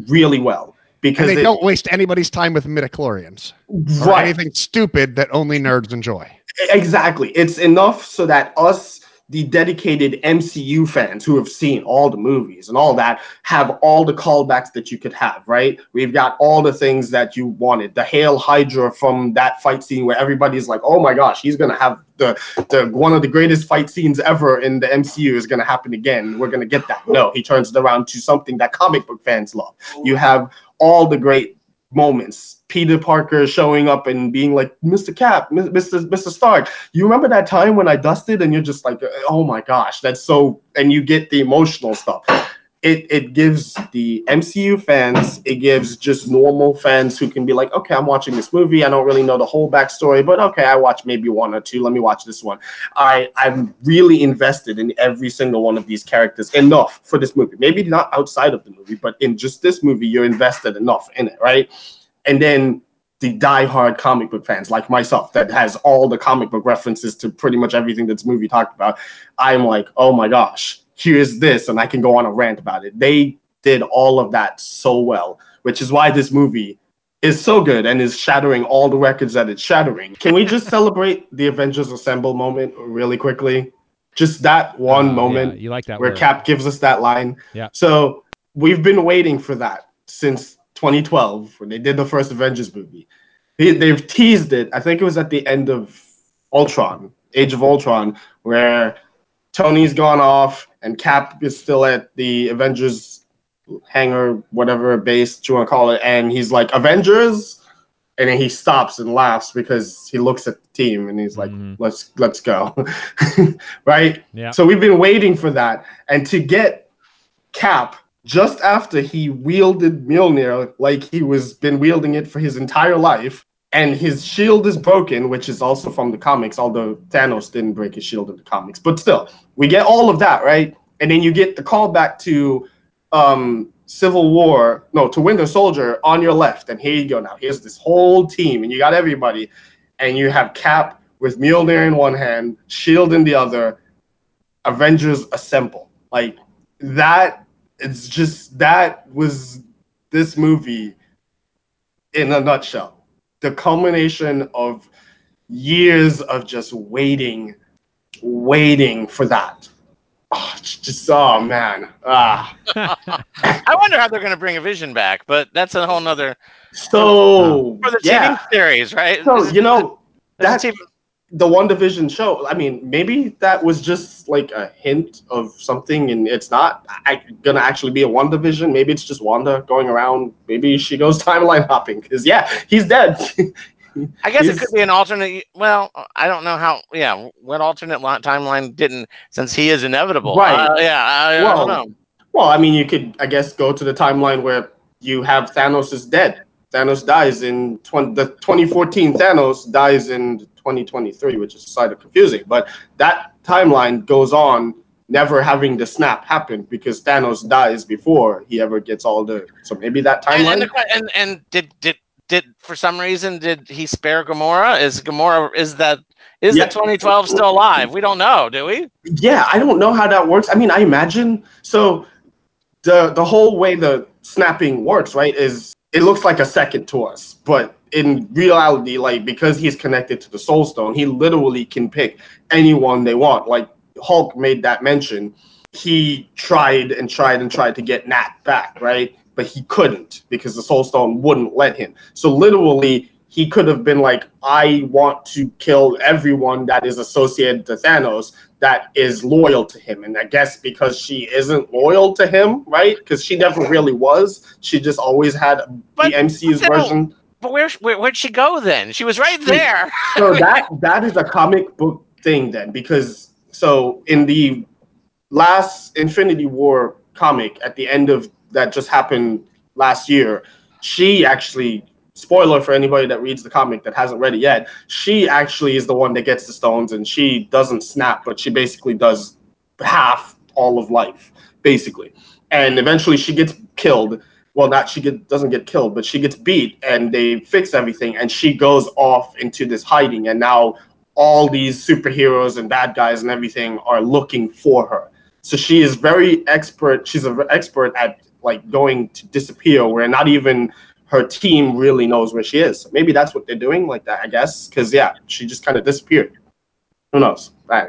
really well because and they it, don't waste anybody's time with midichlorians right. or anything stupid that only nerds enjoy. Exactly. It's enough so that us, the dedicated MCU fans who have seen all the movies and all that, have all the callbacks that you could have, right? We've got all the things that you wanted. The Hail Hydra from that fight scene where everybody's like, oh my gosh, he's to have the, the one of the greatest fight scenes ever in the MCU is to happen again. We're to get that. No, he turns it around to something that comic book fans love. You have all the great moments Peter Parker showing up and being like, Mr. Cap, Mr. Mr. Stark, you remember that time when I dusted and you're just like, oh my gosh, that's so, and you get the emotional stuff. It, it gives the MCU fans, it gives just normal fans who can be like, okay, I'm watching this movie. I don't really know the whole backstory, but okay, I watch maybe one or two. Let me watch this one. I, I'm really invested in every single one of these characters enough for this movie. Maybe not outside of the movie, but in just this movie, you're invested enough in it, right? and then the die-hard comic book fans like myself that has all the comic book references to pretty much everything that's movie talked about i'm like oh my gosh here's this and i can go on a rant about it they did all of that so well which is why this movie is so good and is shattering all the records that it's shattering can we just celebrate the avengers assemble moment really quickly just that one uh, moment yeah, you like that where word. cap gives us that line yeah so we've been waiting for that since 2012 when they did the first Avengers movie. They, they've teased it. I think it was at the end of Ultron, Age of Ultron, where Tony's gone off and Cap is still at the Avengers hangar, whatever base you want to call it, and he's like Avengers, and then he stops and laughs because he looks at the team and he's like, mm-hmm. "Let's let's go," [LAUGHS] right? Yeah. So we've been waiting for that, and to get Cap just after he wielded Mjolnir like he was been wielding it for his entire life, and his shield is broken, which is also from the comics, although Thanos didn't break his shield in the comics. But still, we get all of that, right? And then you get the callback to um, Civil War, no, to Winter Soldier on your left. And here you go. Now, here's this whole team, and you got everybody, and you have Cap with Mjolnir in one hand, Shield in the other, Avengers assemble. Like that it's just that was this movie in a nutshell. The culmination of years of just waiting, waiting for that. Oh, just oh man. Ah. [LAUGHS] I wonder how they're gonna bring a vision back, but that's a whole nother so for the yeah. TV series, right? So you know that's the WandaVision show. I mean, maybe that was just like a hint of something, and it's not I, gonna actually be a WandaVision. Maybe it's just Wanda going around. Maybe she goes [LAUGHS] timeline hopping because yeah, he's dead. [LAUGHS] I guess it could be an alternate. Well, I don't know how. Yeah, what alternate timeline didn't since he is inevitable. Right. Uh, yeah, I, well, I don't know. Well, I mean, you could, I guess, go to the timeline where you have Thanos is dead. Thanos dies in 20, the 2014 Thanos dies in 2023, which is sort of confusing. But that timeline goes on, never having the snap happen because Thanos dies before he ever gets all the. So maybe that timeline. And, and, the, and, and did did did for some reason did he spare Gamora? Is Gamora is that is yeah. the 2012 still alive? We don't know, do we? Yeah, I don't know how that works. I mean, I imagine so. The the whole way the snapping works, right, is it looks like a second to us, but in reality, like because he's connected to the Soul Stone, he literally can pick anyone they want. Like Hulk made that mention. He tried and tried and tried to get Nat back, right? But he couldn't because the Soul Stone wouldn't let him. So literally, he could have been like, I want to kill everyone that is associated to Thanos that is loyal to him. And I guess because she isn't loyal to him, right? Because she never really was. She just always had but, the MCU's version but where, where where'd she go then? She was right there. so that that is a comic book thing then because so in the last Infinity War comic at the end of that just happened last year, she actually spoiler for anybody that reads the comic that hasn't read it yet, she actually is the one that gets the stones and she doesn't snap, but she basically does half all of life, basically. And eventually she gets killed. Well, not she get, doesn't get killed, but she gets beat and they fix everything and she goes off into this hiding and now all these superheroes and bad guys and everything are looking for her. So she is very expert. She's an expert at like going to disappear where not even her team really knows where she is. Maybe that's what they're doing, like that, I guess. Because yeah, she just kind of disappeared. Who knows? I,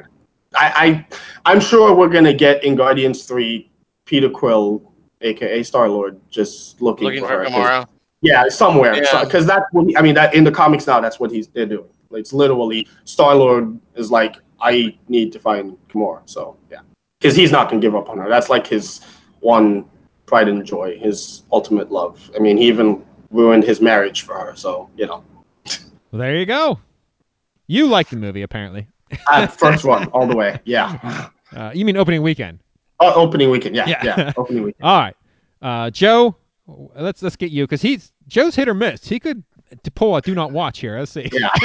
I, I, am sure we're gonna get in Guardians Three, Peter Quill, aka Star Lord, just looking, Looking for, for her. Gamora. Yeah, somewhere. Yeah. Because that's what he, I mean. That in the comics now, that's what he's they're doing. Like, it's literally Star Lord is like, I need to find Gamora. So yeah, because he's not gonna give up on her. That's like his one pride and joy, his ultimate love. I mean, he even ruined his marriage for her. So you know, Well, there you go. You like the movie, apparently. uh, first one all the way. Yeah, [LAUGHS] Uh, you mean opening weekend? uh, opening weekend. Yeah, Yeah. yeah, opening [LAUGHS] weekend. All right, uh, Joe. Let's let's get you because he's Joe's hit or miss. He could to pull do not watch here. Let's see. Yeah. [LAUGHS]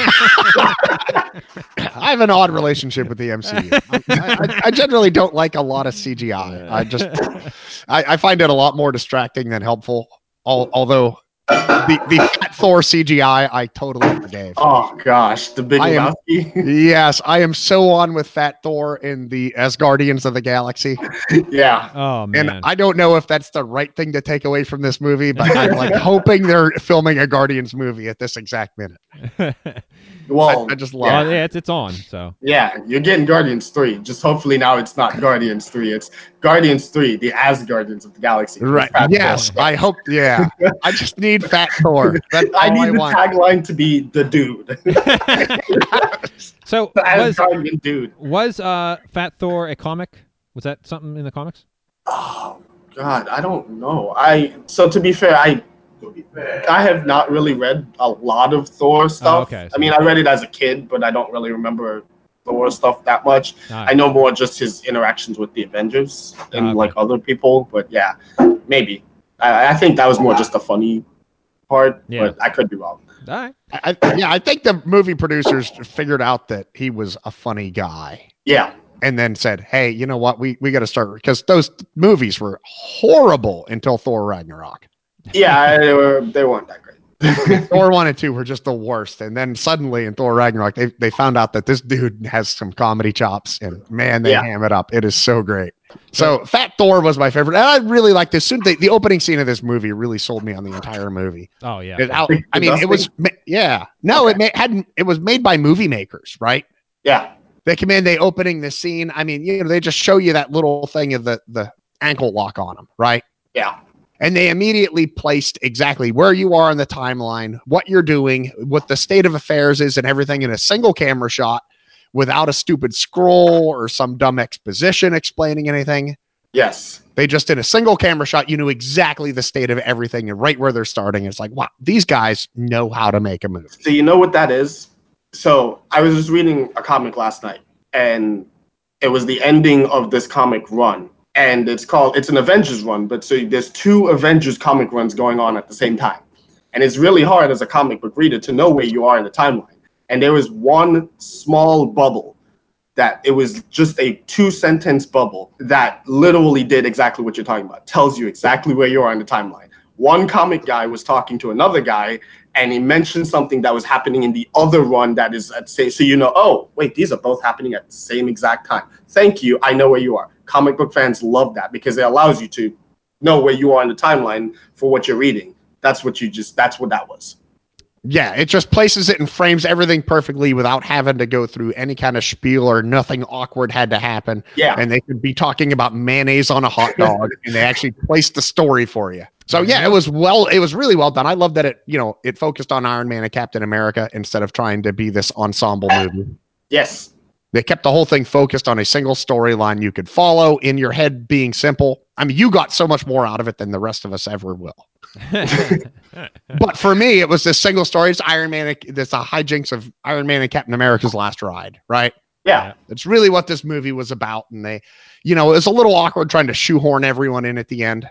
I have an odd relationship with the MCU. I, I, I generally don't like a lot of CGI. I just I, I find it a lot more distracting than helpful. Al although the, the Fat Thor CGI I totally forgave. Oh gosh, the big I am- [LAUGHS] Yes, I am so on with Fat Thor in the as Guardians of the Galaxy. yeah. Oh man. And I don't know if that's the right thing to take away from this movie, but I'm like [LAUGHS] hoping they're filming a Guardians movie at this exact minute. [LAUGHS] Well, I, I just love Well, it. yeah, it's it's on. So Yeah, you're getting Guardians 3. Just hopefully now it's not Guardians 3. It's Guardians 3, the As Guardians of the Galaxy. Right. Yes. Thor. I hope. Yeah. I just need Fat Thor. [LAUGHS] That's I need I the want. tagline to be the dude. [LAUGHS] so [LAUGHS] the As was Guardian dude. was uh Fat Thor a comic? Was that something in the comics? Oh God, I don't know. I so to be fair, I I have not really read a lot of Thor stuff. okay, I mean, I read it as a kid, but I don't really remember Thor stuff that much. Ah. I know more just his interactions with the Avengers and Ah, okay. like other people. But yeah, maybe. I, I think that was more just a funny part, Yeah. but I could be wrong. All right. I, I- yeah, I think the movie producers figured out that he was a funny guy Yeah, and then said, "Hey, you know what? We we got to start because those movies were horrible until Thor Ragnarok. Yeah, they were they weren't that great. [LAUGHS] Thor one and two were just the worst, and then suddenly in Thor Ragnarok, they they found out that this dude has some comedy chops, and man, they Yeah. ham it up. It is so great. So Fat Thor was my favorite, and I really like this. Soon the, the opening scene of this movie really sold me on the entire movie. Oh yeah. It out- I mean, it was yeah. No, it ma- hadn't. It was made by movie makers, right? yeah, They come in, they opening the scene. I mean, you know, they just show you that little thing of the the ankle lock on him, right? yeah, And they immediately placed exactly where you are in the timeline, what you're doing, what the state of affairs is, and everything in a single camera shot without a stupid scroll or some dumb exposition explaining anything. yes. They just did a single camera shot. You knew exactly the state of everything and right where they're starting. It's like, wow, these guys know how to make a movie. So you know what that is? So I was just reading a comic last night, and it was the ending of this comic run, and it's called it's an Avengers run, but so there's two Avengers comic runs going on at the same time, and it's really hard as a comic book reader to know where you are in the timeline. And there was one small bubble that it was just a two sentence bubble that literally did exactly what you're talking about. Tells you exactly where you are in the timeline. One comic guy was talking to another guy and he mentioned something that was happening in the other run that is at say so you know oh wait these are both happening at the same exact time thank you i know where you are comic book fans love that because it allows you to know where you are in the timeline for what you're reading that's what you just that's what that was Yeah, it just places it and frames everything perfectly without having to go through any kind of spiel or nothing awkward had to happen. yeah and they could be talking about mayonnaise on a hot [LAUGHS] dog and they actually placed the story for you. So yeah, it was well, it was really well done. I love that it, you know, it focused on Iron Man and Captain America instead of trying to be this ensemble [LAUGHS] movie. yes They kept the whole thing focused on a single storyline you could follow in your head being simple. I mean, you got so much more out of it than the rest of us ever will. [LAUGHS] But for me, it was this single story. It's Iron Man. It's a hijinks of Iron Man and Captain America's last ride, right? Yeah. It's really what this movie was about. And they, you know, it was a little awkward trying to shoehorn everyone in at the end.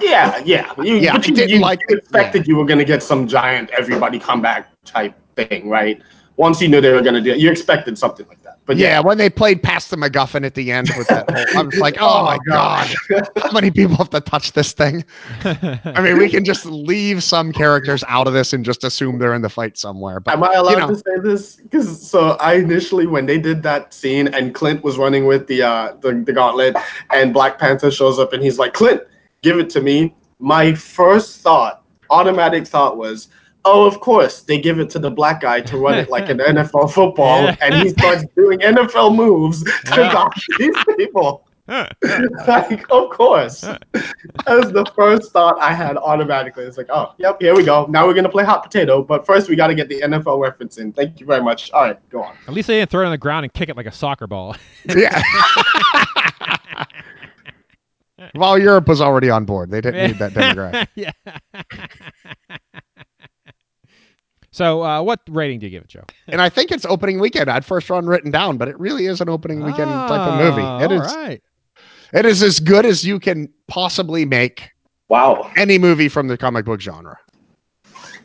Yeah, yeah. You, Yeah, but I you, didn't you like- expected you were gonna get some giant everybody comeback type thing, right? Once you knew they were gonna do it, you expected something like that. But yeah, yeah, when they played past the MacGuffin at the end with that whole, I was like, [LAUGHS] oh, Oh, my God. How many people have to touch this thing? [LAUGHS] I mean, we can just leave some characters out of this and just assume they're in the fight somewhere. But Am I allowed you know, to say this? Because so I initially, when they did that scene and Clint was running with the uh the, the gauntlet, and Black Panther shows up and he's like, Clint, give it to me. My first thought, automatic thought was, oh, of course they give it to the black guy to run it like an [LAUGHS] NFL football, Yeah. and he starts doing NFL moves to Yeah. dodge these people. [LAUGHS] like, of course. That was the first thought I had automatically. It's like, oh, yep, here we go. Now we're gonna play hot potato, but first we got to get the NFL reference in. Thank you very much. All right, go on. At least they didn't throw it on the ground and kick it like a soccer ball. [LAUGHS] yeah. While Europe was already on board, they didn't need that demographic. yeah. So, uh, what rating do you give it, Joe? And I think it's opening weekend. I had first run written down, but it really is an opening weekend type of movie. Oh, It all is. right. It is as good as you can possibly make Wow. any movie from the comic book genre.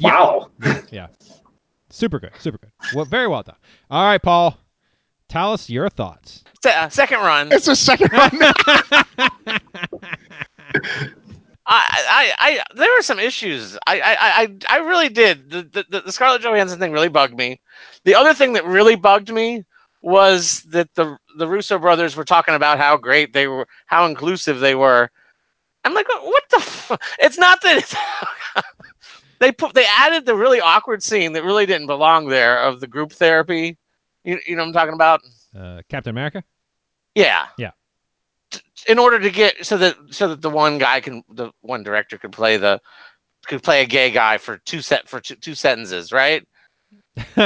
Wow. Yeah. Super good. Super good. Well, very well done. All right, Paul. Tell us your thoughts. Se- uh, second run. It's a second run. [LAUGHS] [LAUGHS] I, I, I, there were some issues. I, I, I, I really did. The, the, the Scarlett Johansson thing really bugged me. The other thing that really bugged me was that the the Russo brothers were talking about how great they were, how inclusive they were. I'm like, what the? F-? [LAUGHS] It's not that it's. [LAUGHS] they put they added the really awkward scene that really didn't belong there of the group therapy. You, you know what I'm talking about? Uh, Captain America? Yeah. Yeah. In order to get so that so that the one guy can the one director could play the could play a gay guy for two set for two, two sentences, right? [LAUGHS]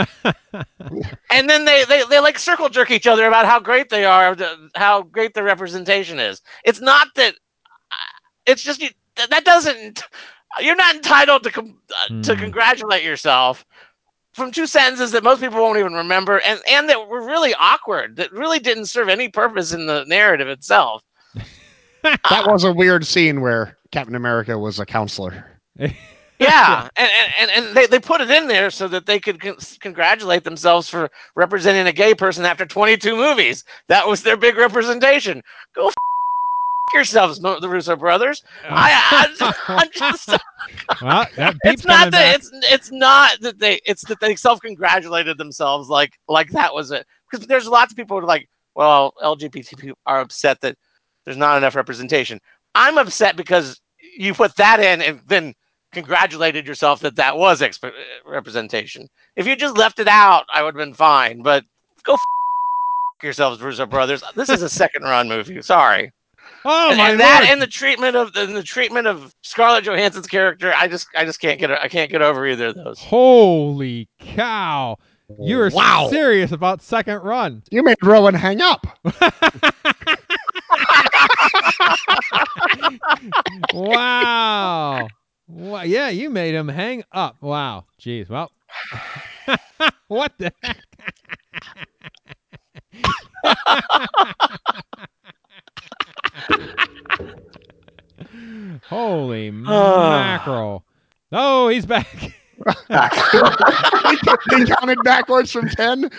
and then they, they they like circle jerk each other about how great they are, the, how great the representation is. It's not that. It's just you, that that doesn't. You're not entitled to com- uh, to Hmm. congratulate yourself from two sentences that most people won't even remember, and and that were really awkward. That really didn't serve any purpose in the narrative itself. [LAUGHS] that was a weird scene where Captain America was a counselor. [LAUGHS] Yeah, and, and, and, and they, they put it in there so that they could con- congratulate themselves for representing a gay person after 22 movies. That was their big representation. Go f- yourselves, the Russo brothers. I, I, [LAUGHS] I'm just, Well, it's not that back. it's it's not that they it's that they self congratulated themselves like like that was it because there's lots of people who are like well LGBT people are upset that there's not enough representation. I'm upset because you put that in and then congratulated yourself that that was exp- uh, representation. If you just left it out, I would have been fine. But go f- yourselves, Russo brothers. This is a second run movie. Sorry. Oh and, my and that lord. and the treatment of and the treatment of Scarlett Johansson's character, I just I just can't get I can't get over either of those. Holy cow. You're Wow. serious about second run. You made Rowan hang up. [LAUGHS] wow. Wow. Yeah, you made him hang up. Wow. Jeez. Well, [LAUGHS] what the heck? [LAUGHS] Holy mackerel. Oh, he's back. [LAUGHS] he counted backwards from 10.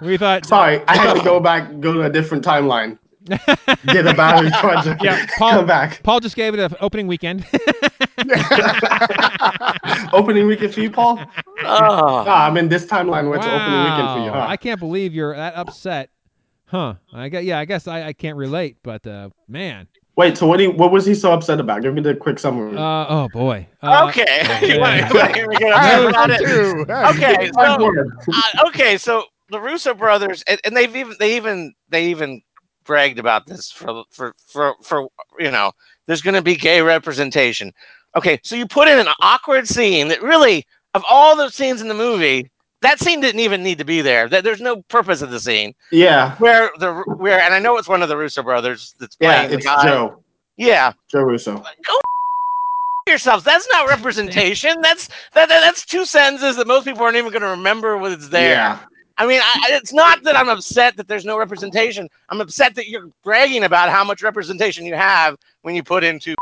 We thought Sorry, I had to go back, go to a different timeline. [LAUGHS] Get a battery project. Yeah, Paul- Come back. Paul just gave it an opening weekend. [LAUGHS] opening weekend for you, Paul? Oh. Ah, I'm in this timeline where it's opening weekend for you, huh? I can't believe you're that upset. Huh. I guess, yeah, I guess I, I can't relate, but uh, man. Wait, so what, do you, what was he so upset about? Give me the quick summary. Uh, oh boy. Uh, okay. [LAUGHS] You wanna- yeah. you wanna hear me get upset about it? Okay, so, uh, okay, so the Russo brothers, and, and they've even they even they even bragged about this for for for for you know, there's going to be gay representation. Okay, so you put in an awkward scene that really, of all the scenes in the movie, that scene didn't even need to be there. That there's no purpose of the scene. Yeah. Where the where, and I know it's one of the Russo brothers that's Yeah, playing the it's. Joe. Yeah, Joe Russo. go yourselves. That's not representation. That's that, that- that's two sentences that most people aren't even going to remember when it's there. Yeah. I mean, I, it's not that I'm upset that there's no representation. I'm upset that you're bragging about how much representation you have when you put in two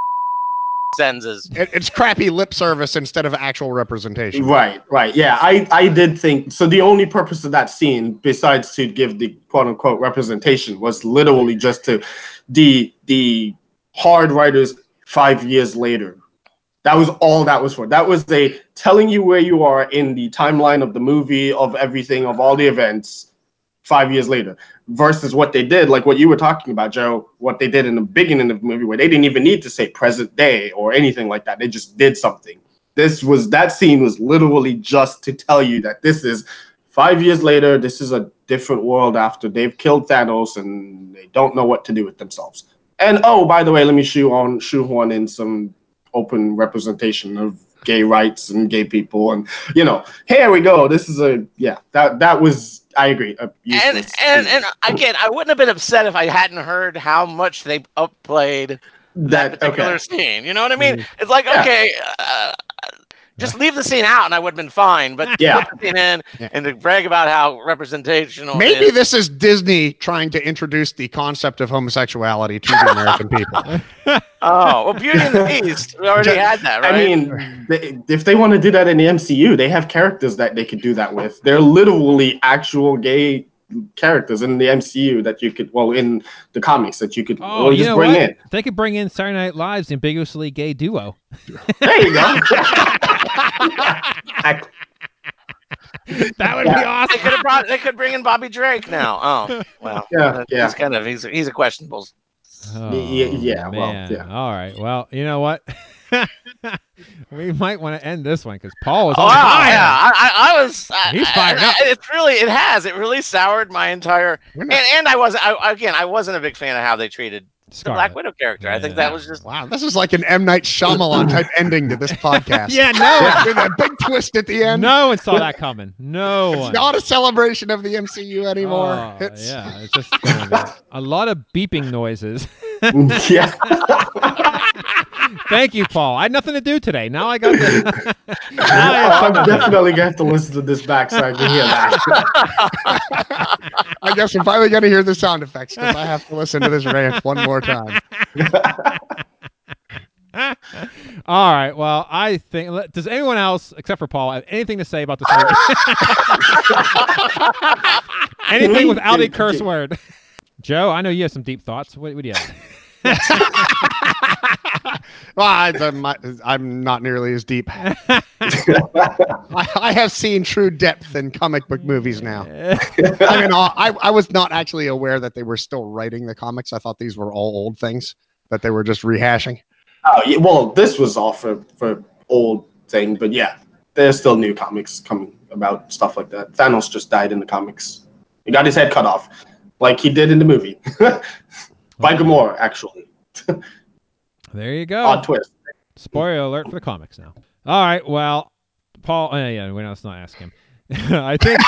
[LAUGHS] sentences. It, it's crappy lip service instead of actual representation. Right, right. Yeah, I, I did think so. The only purpose of that scene, besides to give the quote unquote representation, was literally just to the the hard writers five years later. That was all that was for. That was a telling you where you are in the timeline of the movie, of everything, of all the events five years later. Versus what they did, like what you were talking about, Joe, what they did in the beginning of the movie, where they didn't even need to say present day or anything like that. They just did something. This was that scene was literally just to tell you that this is five years later. This is a different world after they've killed Thanos and they don't know what to do with themselves. And oh, by the way, let me shoe on shoehorn in some open representation of gay rights and gay people, and you know, here we go. This is a yeah. That that was I agree. And useless and and again, I wouldn't have been upset if I hadn't heard how much they upplayed that particular okay. scene. You know what I mean? Mhm. It's like Yeah. okay, uh, just leave the scene out, and I would have been fine. But [LAUGHS] Yeah. put the scene in Yeah. and to brag about how representational. Maybe is. this is Disney trying to introduce the concept of homosexuality to the American people. [LAUGHS] Oh well, Beauty and the [LAUGHS] Beast. We already had that, right? I mean, they, if they want to do that in the MCU, they have characters that they could do that with. They're literally actual gay characters in the MCU that you could, well, in the comics that you could Oh, really you just know bring what? in. They could bring in Saturday Night Live's ambiguously gay duo. There you go. I- That would Yeah. be they awesome. could have brought. They could bring in Bobby Drake now. Oh well. [LAUGHS] Yeah, yeah. He's kind of he's he's a questionable. Oh, yeah, yeah, well, oh, yeah. All right. Well, you know what? [LAUGHS] we might want to end this one because Paul was Oh, on wow, yeah, I, I, I was. I, He's I- fired I- up. It's really, it has. It really soured my entire. We're And, and I wasn't. I, again, I wasn't a big fan of how they treated the Black Widow character. I think that was just. Wow, this is like an M Night Shyamalan type [LAUGHS] ending to this podcast. Yeah, no, with a big twist at the end. no one saw that coming. No [LAUGHS] it's one. not a celebration of the MCU anymore. Oh, it's, yeah, it's just a lot of beeping noises. [LAUGHS] [LAUGHS] yeah. Thank you, Paul. I had nothing to do today. Now I got the. [LAUGHS] I have I'm to definitely going to have to listen to this back so I can hear that. [LAUGHS] I guess I'm finally going to hear the sound effects because I have to listen to this rant one more time. All right. Well, I think. Does anyone else, except for Paul, have anything to say about this anything without a curse word? Joe, I know you have some deep thoughts. What, what do you have? [LAUGHS] Well, I, I'm, not, I'm not nearly as deep. [LAUGHS] I, I have seen true depth in comic book movies now. [LAUGHS] I mean, I, I was not actually aware that they were still writing the comics. I thought these were all old things that they were just rehashing. Oh, yeah, well, this was all for, for old thing, but yeah, there's still new comics coming about stuff like that. Thanos just died in the comics. He got his head cut off, like he did in the movie. [LAUGHS] By Gamora, actually. [LAUGHS] There you go. Odd twist. Spoiler alert for the comics now. All right. Well, Paul. Uh, yeah, we're not, let's not ask him. [LAUGHS] I think.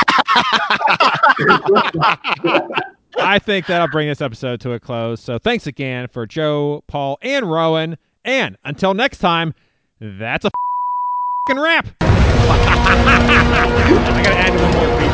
I think that'll bring this episode to a close. So thanks again for Joe, Paul, and Rowan. And until next time, that's a fing wrap. I gotta add one more beat.